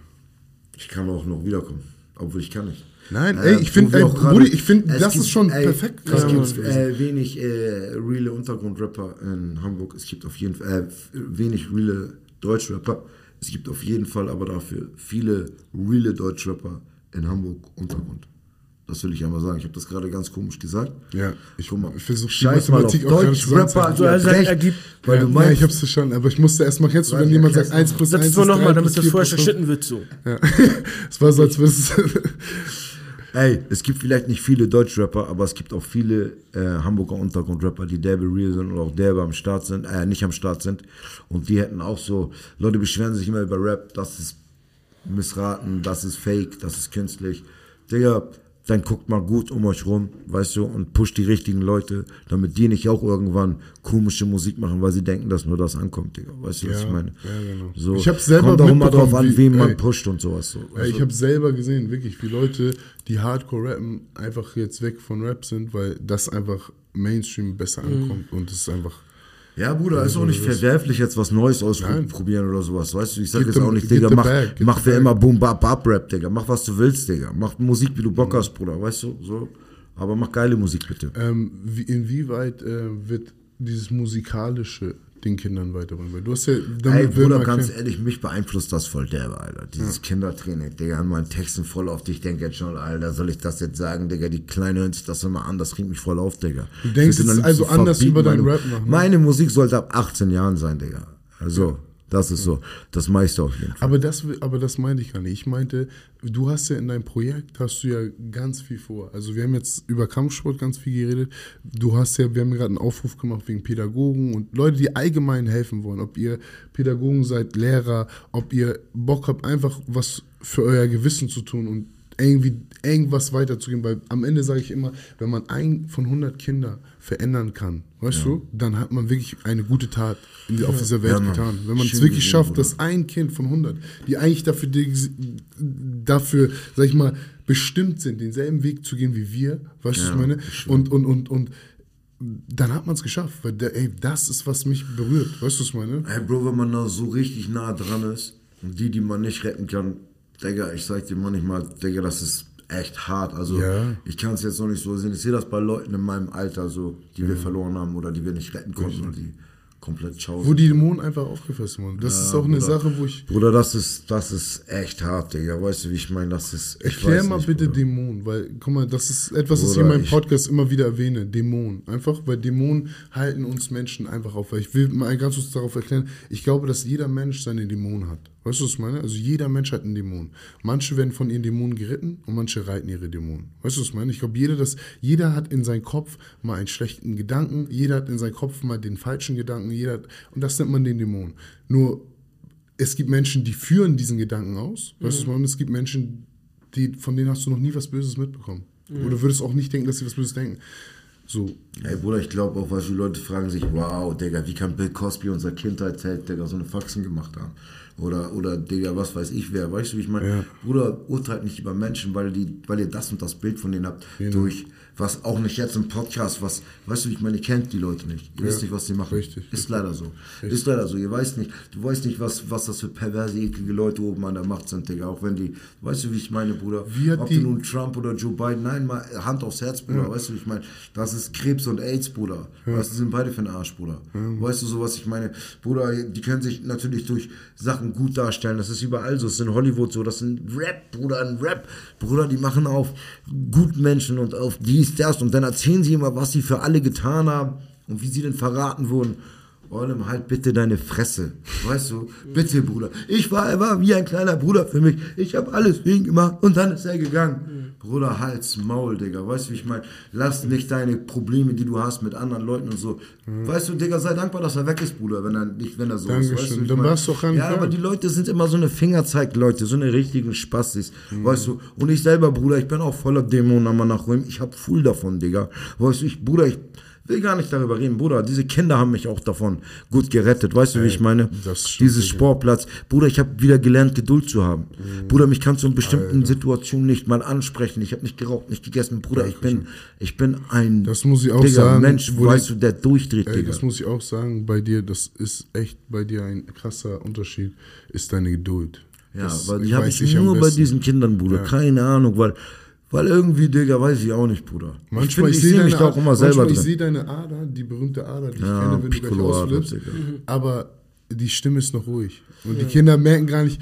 Ich kann auch noch wiederkommen. Obwohl ich kann nicht. Nein, ey, ich wir ey, auch gerade- Brudi, ich find, es das gibt- ist schon ey, perfekt Es gerade gibt äh, wenig äh, reale Untergrundrapper in Hamburg. Es gibt auf jeden Fall äh, f- wenig reale Deutschrapper. Es gibt auf jeden Fall aber dafür viele reale Deutschrapper in Hamburg Untergrund. Das will ich einmal sagen. Ich habe das gerade ganz komisch gesagt. Ja, ich Guck mal, versuche die scheiß mal auf zusammenzuhalten. Deutschrapper. Also, also, recht, ergibt- weil ja, du meinst, ich hab's verstanden, aber ich musste erstmal, kennst du, Warte, wenn jemand sagt 1 noch. plus 1 Sag's ist mal 3 nochmal, damit das 4 vorher plus 5. geschnitten wird so. Ja. *laughs* Es war so, als würdest du... *laughs* Ey, es gibt vielleicht nicht viele Deutschrapper, aber es gibt auch viele äh, Hamburger Untergrundrapper, die derbe real sind und auch derbe am Start sind, äh, nicht am Start sind. Und die hätten auch so, Leute beschweren sich immer über Rap, das ist missraten, das ist fake, das ist künstlich. Digga, dann guckt mal gut um euch rum, weißt du, und pusht die richtigen Leute, damit die nicht auch irgendwann komische Musik machen, weil sie denken, dass nur das ankommt, Digga. Weißt du, was Ja, ich meine? ja, genau. So, Ich hab's selber kommt auch immer drauf an, wie- wen man ey. pusht und sowas. So. Ja, ich habe selber gesehen, wirklich, wie Leute, die Hardcore rappen, einfach jetzt weg von Rap sind, weil das einfach Mainstream besser Mhm. ankommt und es ist einfach... Ja, Bruder, ist auch nicht verwerflich, jetzt was Neues ausprobieren oder sowas. Weißt du, ich sag Gib jetzt auch nicht, Digga, mach, gib mach bag. immer Boom Bap Bap Rap, Digga. Mach was du willst, Digga. Mach Musik, wie du Bock hast, Bruder, weißt du, so. Aber mach geile Musik, bitte. Ähm, wie, inwieweit äh, wird dieses Musikalische den Kindern weiterbringen? Weil du hast ja... Ey, damit will Bruder, ganz ehrlich, mich beeinflusst das voll derbe, Alter. Dieses Kindertraining, Digga, an meinen Texten voll auf dich. Ich denke jetzt schon, Alter, soll ich das jetzt sagen, Digga? Die Kleine hört sich das immer an, das regt mich voll auf, Digga. Du denkst am also anders über deinen Rap machen, ne? Meine Musik sollte ab 18 Jahren sein, Digga. Also, das ist so. Das meiste auf jeden Fall. Aber das, aber das meinte ich gar nicht. Ich meinte, du hast ja in deinem Projekt hast du ja ganz viel vor. Also wir haben jetzt über Kampfsport ganz viel geredet. Du hast ja, wir haben gerade einen Aufruf gemacht wegen Pädagogen und Leute, die allgemein helfen wollen. Ob ihr Pädagogen seid, Lehrer, ob ihr Bock habt, einfach was für euer Gewissen zu tun und irgendwie irgendwas weiterzugeben. Weil am Ende sage ich immer, wenn man ein von 100 Kinder verändern kann, weißt du, dann hat man wirklich eine gute Tat in, auf dieser Welt Ja, getan. Wenn man es wirklich gesehen, schafft, Bruder. dass ein Kind von 100, die eigentlich dafür, dafür, sag ich mal, bestimmt sind, denselben Weg zu gehen wie wir, weißt du, was ich meine? Und, und, und, und dann hat man es geschafft, weil der, ey, das ist, was mich berührt, weißt du, was ich meine? Ey, Bro, wenn man da so richtig nah dran ist und die, die man nicht retten kann, Digga, ich sag dir manchmal, Digga, das ist echt hart. Also, Ja. ich kann es jetzt noch nicht so sehen. Ich sehe das bei Leuten in meinem Alter, so, die wir verloren haben oder die wir nicht retten konnten und die komplett schauen. Wo die Dämonen einfach aufgefressen wurden. Das ist auch eine Bruder. Sache, wo ich. Bruder, das ist, das ist echt hart, Digga. Weißt du, wie ich meine? Das ist. ich Erklär mal nicht, bitte Bruder. Dämonen, weil, guck mal, das ist etwas, was ich Bruder, in meinem Podcast immer wieder erwähne. Dämonen. Einfach, weil Dämonen halten uns Menschen einfach auf. Weil ich will mal ganz kurz darauf erklären, ich glaube, dass jeder Mensch seine Dämonen hat. Weißt du, was ich meine? Also jeder Mensch hat einen Dämon. Manche werden von ihren Dämonen geritten und manche reiten ihre Dämonen. Weißt du, was ich meine? Ich glaube, jeder, das, jeder hat in seinem Kopf mal einen schlechten Gedanken, jeder hat in seinem Kopf mal den falschen Gedanken, jeder hat, und das nennt man den Dämon. Nur es gibt Menschen, die führen diesen Gedanken aus. Weißt du, was ich meine? Es gibt Menschen, die, von denen hast du noch nie was Böses mitbekommen. Oder würdest auch nicht denken, dass sie was Böses denken. So, Ey, Bruder, ich glaube auch, was die Leute fragen sich, wow, Digga, wie kann Bill Cosby unserer Kindheitsheld, Digga, so eine Faxen gemacht haben? Oder, oder, Digga, was weiß ich wer, weißt du, wie ich meine? Ja. Bruder, urteilt nicht über Menschen, weil, die, weil ihr das und das Bild von denen habt, durch, was auch nicht jetzt im Podcast, was, weißt du, ich meine, ihr kennt die Leute nicht. Ihr wisst nicht, was sie machen. Richtig, Ist leider so. Ist leider so. Ihr weißt nicht, du weißt nicht, was, was das für perverse, eklige Leute oben an der Macht sind, Digga. Auch wenn die, weißt du, wie ich meine, Bruder? Hat Ob die- du nun Trump oder Joe Biden, nein, mal Hand aufs Herz, Bruder, weißt du, wie ich meine? Das ist Krebs und AIDS, Bruder. Weißt du, die sind beide für den Arsch, Bruder. Weißt du, so was ich meine? Bruder, die können sich natürlich durch Sachen gut darstellen. Das ist überall so. Das ist in Hollywood so. Das ist ein Rap, Bruder, ein Rap. Bruder, die machen auf Gutmenschen und auf dies, das. Und dann erzählen sie immer, was sie für alle getan haben und wie sie denn verraten wurden. Olem, halt bitte deine Fresse. Weißt du? Bitte, Bruder. Ich war, er war wie ein kleiner Bruder für mich. Ich habe alles für ihn gemacht und dann ist er gegangen. Bruder, halt's Maul, Digga. Weißt du, wie ich meine? Lass nicht deine Probleme, die du hast mit anderen Leuten und so. Weißt du, Digga, sei dankbar, dass er weg ist, Bruder, wenn er nicht, wenn er so ist. Dankeschön. Wie ich Dann warst du an- Ja, aber die Leute sind immer so eine Fingerzeig-Leute, so eine richtigen Spastis. Weißt du? Und ich selber, Bruder, ich bin auch voller Dämonen nach Räumen. Ich hab full davon, Digga. Weißt du, ich, Bruder, ich will gar nicht darüber reden, Bruder. Diese Kinder haben mich auch davon gut gerettet. Weißt du, wie ich meine? Dieses. Sportplatz. Bruder, ich habe wieder gelernt, Geduld zu haben. Bruder, mich kannst du in bestimmten Situationen nicht mal ansprechen. Ich habe nicht geraucht, nicht gegessen. Bruder, ich bin, ich bin ein Das muss ich auch Digga, sagen, Mensch, weißt du, der durchdreht, ey, Digga. das muss ich auch sagen, bei dir, das ist echt bei dir ein krasser Unterschied, ist deine Geduld. Ja, das weil die habe ich am nur bei diesen Kindern, Bruder. Keine Ahnung, weil, weil irgendwie, Digga, weiß ich auch nicht, Bruder. Manchmal, ich finde, ich, sehe mich da auch Ader- immer selber manchmal, ich drin. sehe deine Ader, die berühmte Ader, die ich Ja, kenne, wenn du gleich ausflippst. Aber die Stimme ist noch ruhig. Und die Kinder merken gar nicht,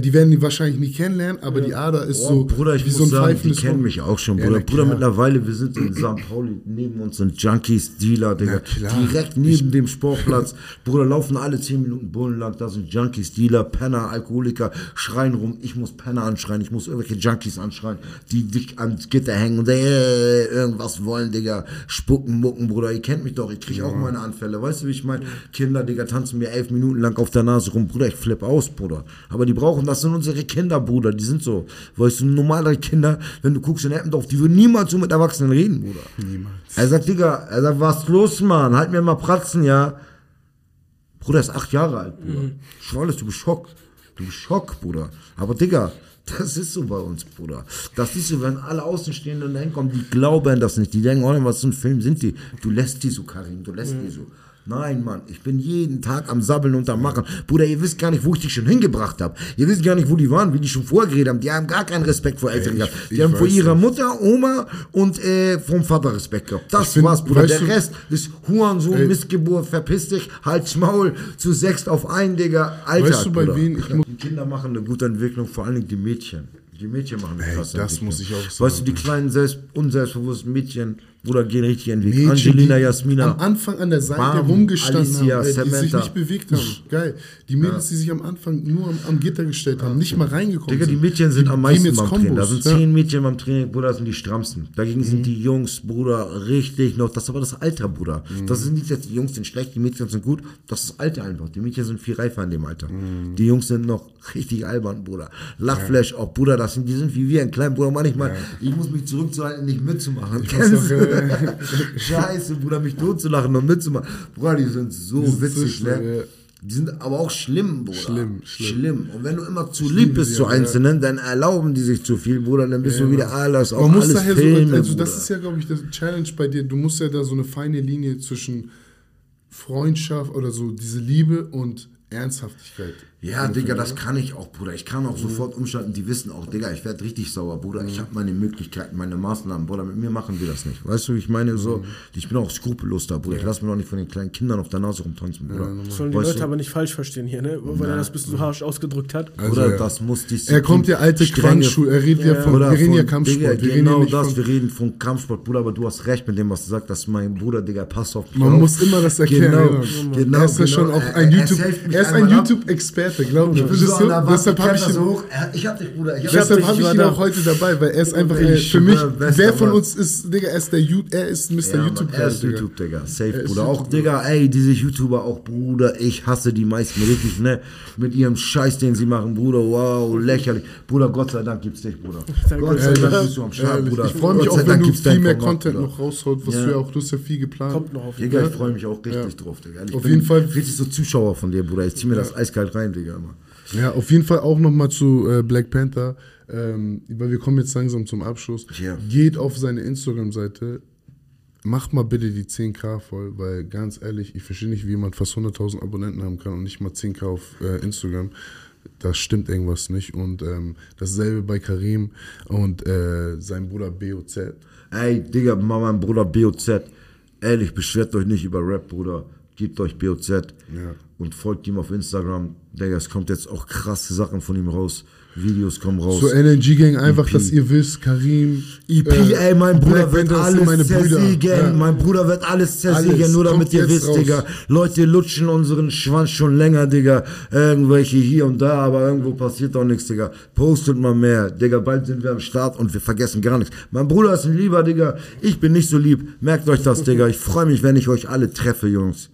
die werden die wahrscheinlich nie kennenlernen, aber die Ader ist Oh, so Bruder, ich wie muss so ein sagen, die kennen mich auch schon, Ja, Bruder. na Bruder, mittlerweile, wir sind in St. Pauli, neben uns sind Junkies, Dealer, Digga. Direkt neben dem Sportplatz. Bruder, laufen alle 10 Minuten Bullen lang, da sind Junkies, Dealer, Penner, Alkoholiker, schreien rum. Ich muss Penner anschreien, ich muss irgendwelche Junkies anschreien, die dich ans Gitter hängen und äh, irgendwas wollen, Digga. Spucken, mucken, Bruder. Ihr kennt mich doch, ich krieg auch meine Anfälle. Weißt du, wie ich meine? Kinder, Digga, tanzen mir elf Minuten lang auf der Nase rum. Bruder, ich flipp aus, Bruder. Aber die brauchen, das sind unsere Kinder, Bruder. Die sind so. Weißt du, normale Kinder, wenn du guckst in Eppendorf, die würden niemals so mit Erwachsenen reden, Bruder. Niemals. Er sagt, Digga, er sagt, was los, Mann? Halt mir mal Pratzen, ja. Bruder ist acht Jahre alt, Bruder. Schwalles, du bist schockt. Du bist schockt, Bruder. Aber Digga, das ist so bei uns, Bruder. Das ist so, wenn alle Außenstehenden dahin kommen, die glauben das nicht. Die denken, oh, was für ein Film sind die? Du lässt die so, Karim, du lässt die so. Nein, Mann, ich bin jeden Tag am Sabbeln und am Machen. Bruder, ihr wisst gar nicht, wo ich die schon hingebracht habe. Ihr wisst gar nicht, wo die waren, wie die schon vorgeredet haben. Die haben gar keinen Respekt vor Eltern gehabt. Die haben vor ihrer. Mutter, Oma und äh, vom Vater Respekt gehabt. Das bin- war's, Bruder. Der Rest ist Hurensohn, Ey. Missgeburt, verpiss dich, halt's Maul, zu sechst auf einen, Digga. Alter, Weißt du, bei Bruder. muss- Die Kinder machen eine gute Entwicklung, vor allen Dingen die Mädchen. Die Mädchen machen eine Ey, krasse das muss ich auch Weißt du, sagen. die kleinen, selbst, unselbstbewussten Mädchen, Bruder, gehen richtig in den Weg. Mädchen, Angelina, die Jasmina. Am Anfang an der Seite Bam, rumgestanden Alicia, haben, ey, die sich nicht bewegt haben. Geil. Die Mädels, die sich am Anfang nur am, am Gitter gestellt haben, nicht mal reingekommen Digga, die sind. Mädchen sind Die am meisten jetzt beim Training. Da Kombos, sind ja. Mhm. zehn Mädchen beim Training, Bruder, das sind die strammsten. Dagegen sind die Jungs, Bruder, richtig noch. Das ist aber das Alter, Bruder. Mhm. Das ist nicht, dass die Jungs sind schlecht, die Mädchen sind gut. Das ist das Alter einfach. Die Mädchen sind viel reifer in dem Alter. Mhm. Die Jungs sind noch *laughs* richtig albern, Bruder. Lachflash, auch Bruder, das sind, die sind wie wir, ein kleiner Bruder. Manchmal, ich muss mich zurückzuhalten, nicht mitzumachen. muss *laughs* äh, *laughs* Scheiße, Bruder, mich totzulachen und mitzumachen. Bruder, die sind so sind so witzig, schlimm, ne? ja. Die sind aber auch schlimm, Bruder. Schlimm, schlimm. schlimm. Und wenn du immer zu Ich lieb bist zu auch, ja. Einzelnen, dann erlauben die sich zu viel, Bruder. Dann bist du wieder alles, auch Man muss alles daher Filme, so, also Bruder. das ist ja, glaube ich, das Challenge bei dir. Du musst ja da so eine feine Linie zwischen Freundschaft oder so, diese Liebe und Ernsthaftigkeit. Ja, Digga, das kann ich auch, Bruder. Ich kann auch sofort umschalten. Die wissen auch, Digga, ich werde richtig sauer, Bruder. Ich habe meine Möglichkeiten, meine Maßnahmen, Bruder. Mit mir machen wir das nicht. Weißt du, ich meine so, ich bin auch skrupellos da, Bruder. Ich lasse mir auch nicht von den kleinen Kindern auf der Nase rumtanzen, Bruder. Sollen die Weißt Leute du? aber nicht falsch verstehen hier, ne? Weil er das ein bisschen so harsch ausgedrückt hat. Also, Bruder, ja. das muss die Er kommt ja alte Quanschul, er redet ja, von, Bruder, wir reden ja von- Kampfsport. Digga, wir reden genau ja das, von, wir reden von Kampfsport, Bruder, aber du hast recht mit dem, was du sagst, dass mein Bruder, Digga, pass auf mich Man auf. muss immer das erklären, Genau, genau. genau. Er ist ja schon auch ein YouTube, er ist ein. YouTube-Experte, glaub mir. Ich der Wand, deshalb habe ich ihn, so hoch. Er- Ich hab dich, Bruder. Ich deshalb habe ich ihn auch heute dabei, weil er ist einfach, Ich äh, für mich, wer von uns ist, Digga, er ist der, Ju- er ist Mr. Ja, YouTube. er ist Digga. YouTube, Digga. Safe, Er Bruder. Auch, YouTube. Digga, ey, diese YouTuber auch, Bruder, ich hasse die meisten richtig, ne? Mit ihrem Scheiß, den sie machen, Bruder, wow, lächerlich. Bruder, Gott sei Dank gibt's dich, Bruder. Gott sei Dank bist du am Start, Bruder. ich freue mich auch, wenn du gibt's viel mehr Content noch rausholst, was du ja auch, du hast ja viel geplant. Kommt noch auf jeden Digga, Fall. ich freue mich auch richtig drauf, Digga. Ich Auf jeden Fall- richtig so Zuschauer von dir, Bruder. Ich zieh mir das eiskalt rein, Digga, immer. Ja, auf jeden Fall auch nochmal zu äh, Black Panther, ähm, weil wir kommen jetzt langsam zum Abschluss. Ja. Geht auf seine Instagram-Seite, macht mal bitte die 10k voll, weil ganz ehrlich, ich verstehe nicht, wie jemand fast 100.000 Abonnenten haben kann und nicht mal 10k auf äh, Instagram. Da stimmt irgendwas nicht. Und ähm, dasselbe bei Karim und äh, sein Bruder BOZ. Ey, Digga, mal mein Bruder BOZ. Ehrlich, beschwert euch nicht über Rap, Bruder. Gebt euch BOZ und folgt ihm auf Instagram. Digga, es kommt jetzt auch krasse Sachen von ihm raus. Videos kommen raus. So LNG Gang, einfach, EP. dass ihr wisst, Karim. EP, äh, ey, mein Bruder wird alles meine zersägen. Ja. Mein Bruder wird alles zersägen, Alles. nur damit Kommt ihr wisst, raus. Digga. Leute lutschen unseren Schwanz schon länger, Digga. Irgendwelche hier und da, aber irgendwo passiert doch nichts, Digga. Postet mal mehr. Digga, bald sind wir am Start und wir vergessen gar nichts. Mein Bruder ist ein lieber, Digga. Ich bin nicht so lieb. Merkt euch das, Digga. Ich freue mich, wenn ich euch alle treffe, Jungs.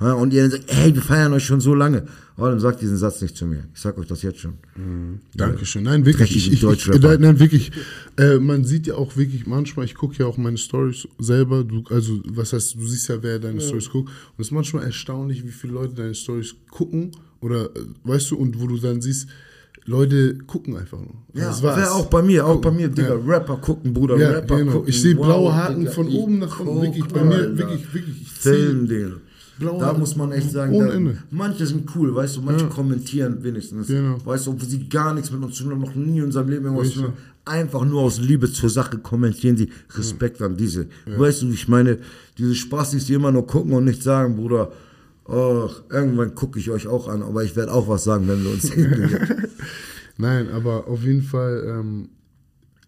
Ja, und ihr dann sagt, hey, wir feiern euch schon so lange. Oh, dann sagt diesen Satz nicht zu mir. Ich sag euch das jetzt schon. Dankeschön. Nein, wirklich. Ich, ich, ich, nein, nein, wirklich. Äh, man sieht ja auch wirklich manchmal, ich gucke ja auch meine Stories selber. Du, also, was heißt, du siehst ja, wer deine Stories guckt. Und es ist manchmal erstaunlich, wie viele Leute deine Stories gucken. Oder, äh, weißt du, und wo du dann siehst, Leute gucken einfach nur. Ja, das war's. auch bei mir, auch bei mir, Digga. Ja. Rapper gucken, Bruder, Ja, Rapper genau. gucken. Ich sehe blaue Haken Digga, von oben nach unten. Wirklich, bei mir, wirklich, wirklich. Ich Film, Digga. Blaue Da muss man echt sagen, da, manche sind cool, weißt du, manche kommentieren wenigstens. Genau. Weißt du, obwohl sie gar nichts mit uns zu tun haben, noch nie in unserem Leben irgendwas zu tun. Einfach nur aus Liebe zur Sache kommentieren sie Respekt an diese. Weißt du, ich meine, diese Spastis, die immer nur gucken und nicht sagen, Bruder, ach, irgendwann gucke ich euch auch an, aber ich werde auch was sagen, wenn wir uns *laughs* sehen. Nein, aber auf jeden Fall, ähm,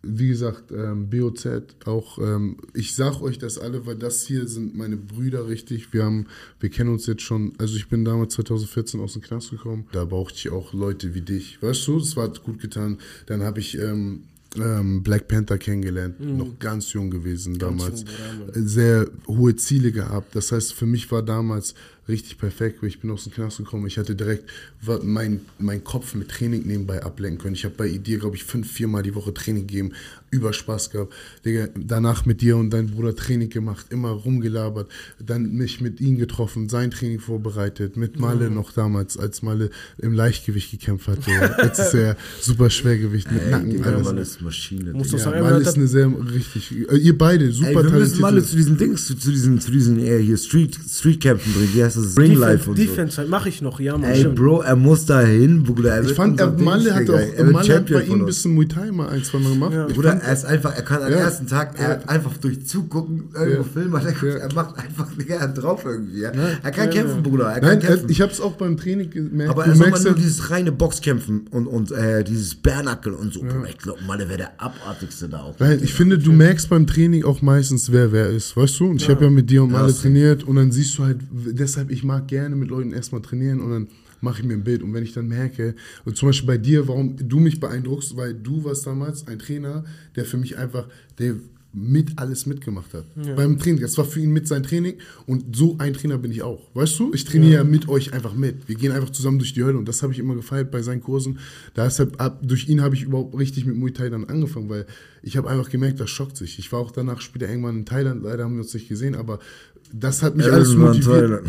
wie gesagt, ähm, BOZ auch, ähm, ich sag euch das alle, weil das hier sind meine Brüder richtig. Wir haben, wir kennen uns jetzt schon, also ich bin damals 2014 aus dem Knast gekommen. Da brauchte ich auch Leute wie dich. Weißt du, das war gut getan. Dann habe ich ähm, ähm, Black Panther kennengelernt, noch ganz jung gewesen damals. Sehr hohe Ziele gehabt. Das heißt, für mich war damals richtig perfekt, ich bin aus dem Knast gekommen. Ich hatte direkt wa- mein, mein Kopf mit Training nebenbei ablenken können. Ich habe bei dir, glaube ich, fünf, viermal die Woche Training gegeben, über Spaß gehabt. Digga, danach mit dir und deinem Bruder Training gemacht, immer rumgelabert, dann mich mit ihm getroffen, sein Training vorbereitet, mit Malle noch damals, als Malle im Leichtgewicht gekämpft hatte. Jetzt ist er super Schwergewicht mit Ey, Nacken, Digga, alles. Mann ist Maschine. Muss Ja, sagen, Malle hat- ist eine sehr richtig, äh, ihr beide, super Ey, wir müssen talentierte- mal zu diesen Dings, zu, zu diesen, zu diesen äh, hier Street, Streetkämpfen bringen. Wie heißt das? Ring Life Defense, und so. Defense halt mache ich noch, ja, Mann. Ey, stimmt. Bro, er muss da hin, Bruder. Er Ich fand, er, Malle hat auch, Er Malle hat bei ihm ein bisschen Muay Thai mal ein, zwei Mal gemacht. Ich Bruder, er ist einfach, er kann am Ja. ersten Tag, er Ja. hat einfach durch Zugucken irgendwo Ja. Film, er, guckt, Ja. er macht einfach, Digga, er drauf irgendwie. Ja. Er kann kämpfen, Bruder, er Nein, kann kämpfen. äh, ich hab's auch beim Training gemerkt. aber du er soll mal merkst nur ja, dieses reine Boxkämpfen und, und äh, dieses Bärnackel und so. Bruder, ich glaube, Malle wäre der abartigste da auch. Nein, ich finde, du merkst beim Training auch meistens, wer wer ist, weißt du? Und ich habe ja mit dir und Malle Ja, trainiert und dann siehst du halt, deshalb, ich mag gerne mit Leuten erstmal trainieren und dann mache ich mir ein Bild. Und wenn ich dann merke, und zum Beispiel bei dir, warum du mich beeindruckst, weil du warst damals ein Trainer, der für mich einfach, der mit alles mitgemacht hat. Beim Training. Das war für ihn mit sein Training und so ein Trainer bin ich auch. Weißt du? Ich trainiere ja. mit euch einfach mit. Wir gehen einfach zusammen durch die Hölle und das habe ich immer gefeiert bei seinen Kursen. Deshalb, ab, durch ihn habe ich überhaupt richtig mit Muay Thai dann angefangen, weil ich habe einfach gemerkt, das schockt sich. Ich war auch danach später irgendwann in Thailand, leider haben wir uns nicht gesehen, aber das hat mich alles motiviert.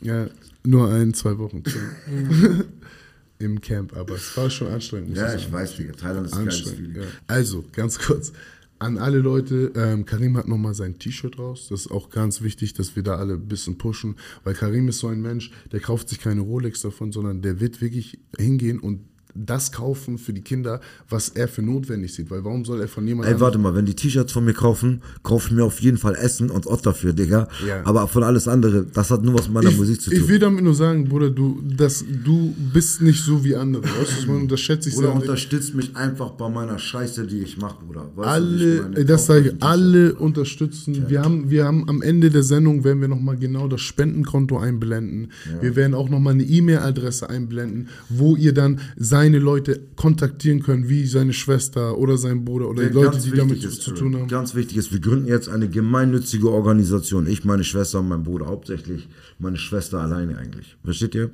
Ja, nur ein, zwei Wochen. *laughs* Im Camp, aber es war schon anstrengend. Ja, ich weiß, Digga, Thailand ist Anstrengend, ja. Also, ganz kurz. An alle Leute, ähm, Karim hat nochmal sein T-Shirt raus. Das ist auch ganz wichtig, dass wir da alle ein bisschen pushen, weil Karim ist so ein Mensch, der kauft sich keine Rolex davon, sondern der wird wirklich hingehen und das kaufen für die Kinder, was er für notwendig sieht. Weil warum soll er von jemandem. Ey, warte mal, wenn die T-Shirts von mir kaufen, kaufe ich mir auf jeden Fall Essen und Ott dafür, Digga. Ja. Aber von alles andere, das hat nur was mit meiner ich, Musik zu ich tun. will damit nur sagen, Bruder, du, dass du bist nicht so wie andere. Weißt du, was ich meine? Und das schätze ich Oder unterstützt mich einfach bei meiner Scheiße, die ich mache, Bruder. Weißt du, ich alle, ey, das sage ich, alle unterstützen. Wir haben, wir haben am Ende der Sendung werden wir nochmal genau das Spendenkonto einblenden. Wir werden auch nochmal eine E-Mail-Adresse einblenden, wo ihr dann seine Leute kontaktieren könnt, wie seine Schwester oder sein Bruder oder die Ja, Leute, ganz die damit ist, zu tun haben. Ganz wichtig ist, wir gründen jetzt eine gemeinnützige Organisation. Ich, meine Schwester und mein Bruder hauptsächlich. Meine Schwester alleine eigentlich. Versteht ihr?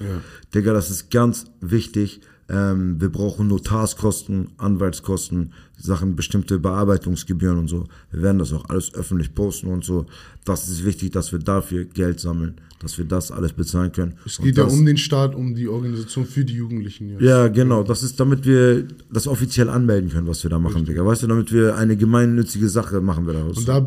Digga, das ist ganz wichtig. Ähm, wir brauchen Notarskosten, Anwaltskosten, Sachen, bestimmte Bearbeitungsgebühren und so. Wir werden das auch alles öffentlich posten und so. Das ist wichtig, dass wir dafür Geld sammeln, dass wir das alles bezahlen können. Es geht ja das- um den Staat, um die Organisation für die Jugendlichen. Jetzt. ja, genau. Das ist, damit wir das offiziell anmelden können, was wir da machen, Digga. Weißt du, damit wir eine gemeinnützige Sache machen wir daraus. Und da,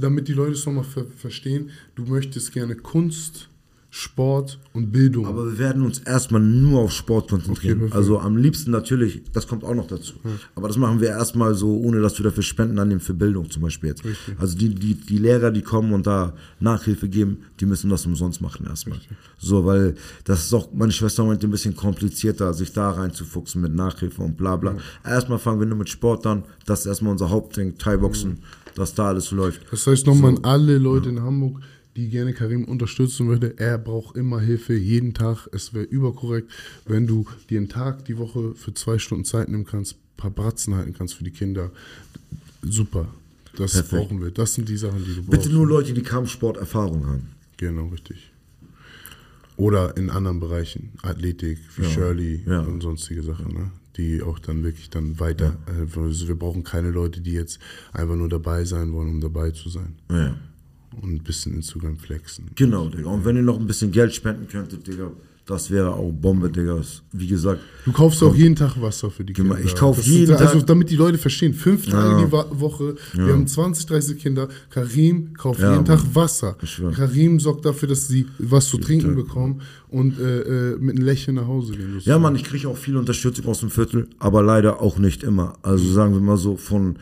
damit die Leute es nochmal ver verstehen, du möchtest gerne Kunst, Sport und Bildung. Aber wir werden uns erstmal nur auf Sport konzentrieren. Okay, also am liebsten natürlich, das kommt auch noch dazu. Aber das machen wir erstmal so, ohne dass wir dafür Spenden annehmen für Bildung zum Beispiel jetzt. Also die, die, die Lehrer, die kommen und da Nachhilfe geben, die müssen das umsonst machen erstmal. So, weil das ist auch, meine Schwester meinte, ein bisschen komplizierter, sich da reinzufuchsen mit Nachhilfe und bla bla. Erstmal fangen wir nur mit Sport an, das ist erstmal unser Hauptding, Thai-Boxen, dass da alles läuft. Das heißt nochmal an alle Leute in Hamburg, die gerne Karim unterstützen würde. Er braucht immer Hilfe, jeden Tag. Es wäre überkorrekt, wenn du dir einen Tag die Woche für zwei Stunden Zeit nehmen kannst, ein paar Bratzen halten kannst für die Kinder. Super. Das Perfekt. brauchen wir. Das sind die Sachen, die du brauchst. Bitte nur Leute, die Kampfsport-Erfahrung haben. Genau, richtig. Oder in anderen Bereichen, Athletik, wie Shirley ja. und sonstige Sachen, ne? die auch dann wirklich dann weiter, äh, also wir brauchen keine Leute, die jetzt einfach nur dabei sein wollen, um dabei zu sein. Ja. Und ein bisschen Instagram flexen. Genau, Digga. Und wenn ihr noch ein bisschen Geld spenden könntet, Digga, das wäre auch Bombe, Digga. Wie gesagt, Du kaufst auch jeden Tag Wasser für die Kinder. ich kauf Das jeden Also Tag- damit die Leute verstehen, fünf Tage Ja. die Woche, wir haben 20, 30 Kinder, Karim kauft Ja, jeden Mann. Tag Wasser. Karim sorgt dafür, dass sie was zu trinken Tag. bekommen und äh, äh, mit einem Lächeln nach Hause gehen. ja, sozusagen. Mann, ich kriege auch viel Unterstützung aus dem Viertel, aber leider auch nicht immer. Also sagen wir mal so, von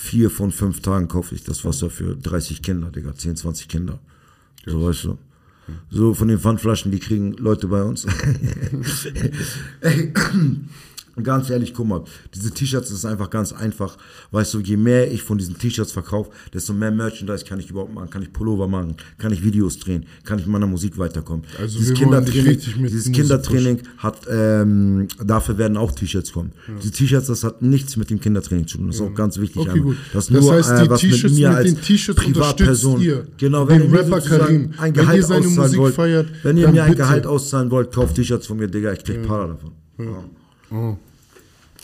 vier von fünf Tagen kaufe ich das Wasser für 30 Kinder, Digga, 10, 20 Kinder. So, weißt du. So von den Pfandflaschen, die kriegen Leute bei uns. *laughs* *laughs* *laughs* Ey, ganz ehrlich, guck mal, diese T-Shirts ist einfach ganz einfach. Weißt du, je mehr ich von diesen T-Shirts verkaufe, desto mehr Merchandise kann ich überhaupt machen. Kann ich Pullover machen, kann ich Videos drehen, kann ich mit meiner Musik weiterkommen. Also dieses Kindertraining, dieses Kindertraining hat, ähm, dafür werden auch T-Shirts kommen. Die T-Shirts, das hat nichts mit dem Kindertraining zu tun. Das ist auch ganz wichtig. Okay, gut. Das, Das nur, heißt, äh, die was T-Shirts mit mir mit als den T-Shirts Privatperson, ihr genau, wenn den ihr Rapper Karim. ein Wenn Gehalt ihr seine auszahlen Musik wollt, feiert, wenn ihr mir ein bitte. Gehalt auszahlen wollt, kauft T-Shirts von mir, Digga, ich krieg Para davon. Ja. Oh,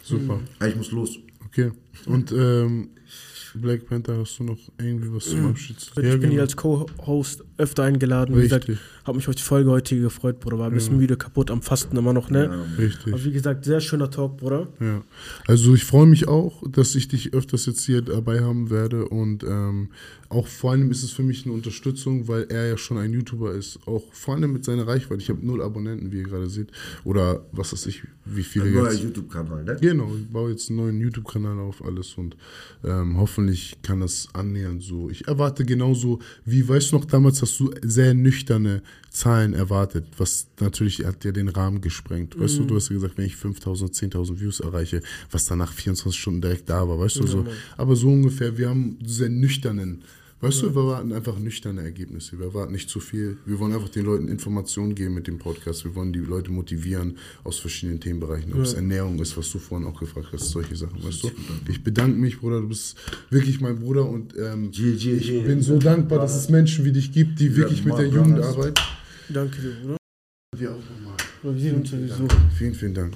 super. Ja, Ich muss los. Okay. Und ähm, Black Panther, hast du noch irgendwie was zum Abschied zu Ich bin hier als Co-Host öfter eingeladen. Wie gesagt, habe mich auf die Folge heute gefreut, Bruder. War ein bisschen müde, kaputt am Fasten immer noch, ne? Richtig. Aber wie gesagt, sehr schöner Talk, Bruder. Ja, also ich freue mich auch, dass ich dich öfters jetzt hier dabei haben werde und ähm, auch vor allem ist es für mich eine Unterstützung, weil er ja schon ein YouTuber ist, auch vor allem mit seiner Reichweite. Ich habe null Abonnenten, wie ihr gerade seht, oder was weiß ich, wie viele Ein neuer jetzt. YouTube-Kanal, ne? Genau, ich baue jetzt einen neuen YouTube-Kanal auf, alles und ähm, hoffentlich kann das annähernd so. Ich erwarte genauso, wie, weißt du noch, damals hast du sehr nüchterne Zahlen erwartet, was natürlich hat ja den Rahmen gesprengt. Weißt du, du hast ja gesagt, wenn ich 5000, 10.000 Views erreiche, was dann nach 24 Stunden direkt da war, weißt du, so. Aber so ungefähr, wir haben sehr nüchternen, weißt du, wir erwarten einfach nüchterne Ergebnisse. Wir erwarten nicht zu viel. Wir wollen einfach den Leuten Informationen geben mit dem Podcast. Wir wollen die Leute motivieren aus verschiedenen Themenbereichen. Ob es Ernährung ist, was du vorhin auch gefragt hast, solche Sachen, weißt du. Ich bedanke mich, Bruder, du bist wirklich mein Bruder und ähm, GG. ich bin so dankbar, dass es Menschen wie dich gibt, die wirklich mit der Jugend arbeiten. Danke dir, Bruder. Dir auch nochmal. Wir sehen uns sowieso. Vielen, vielen Dank.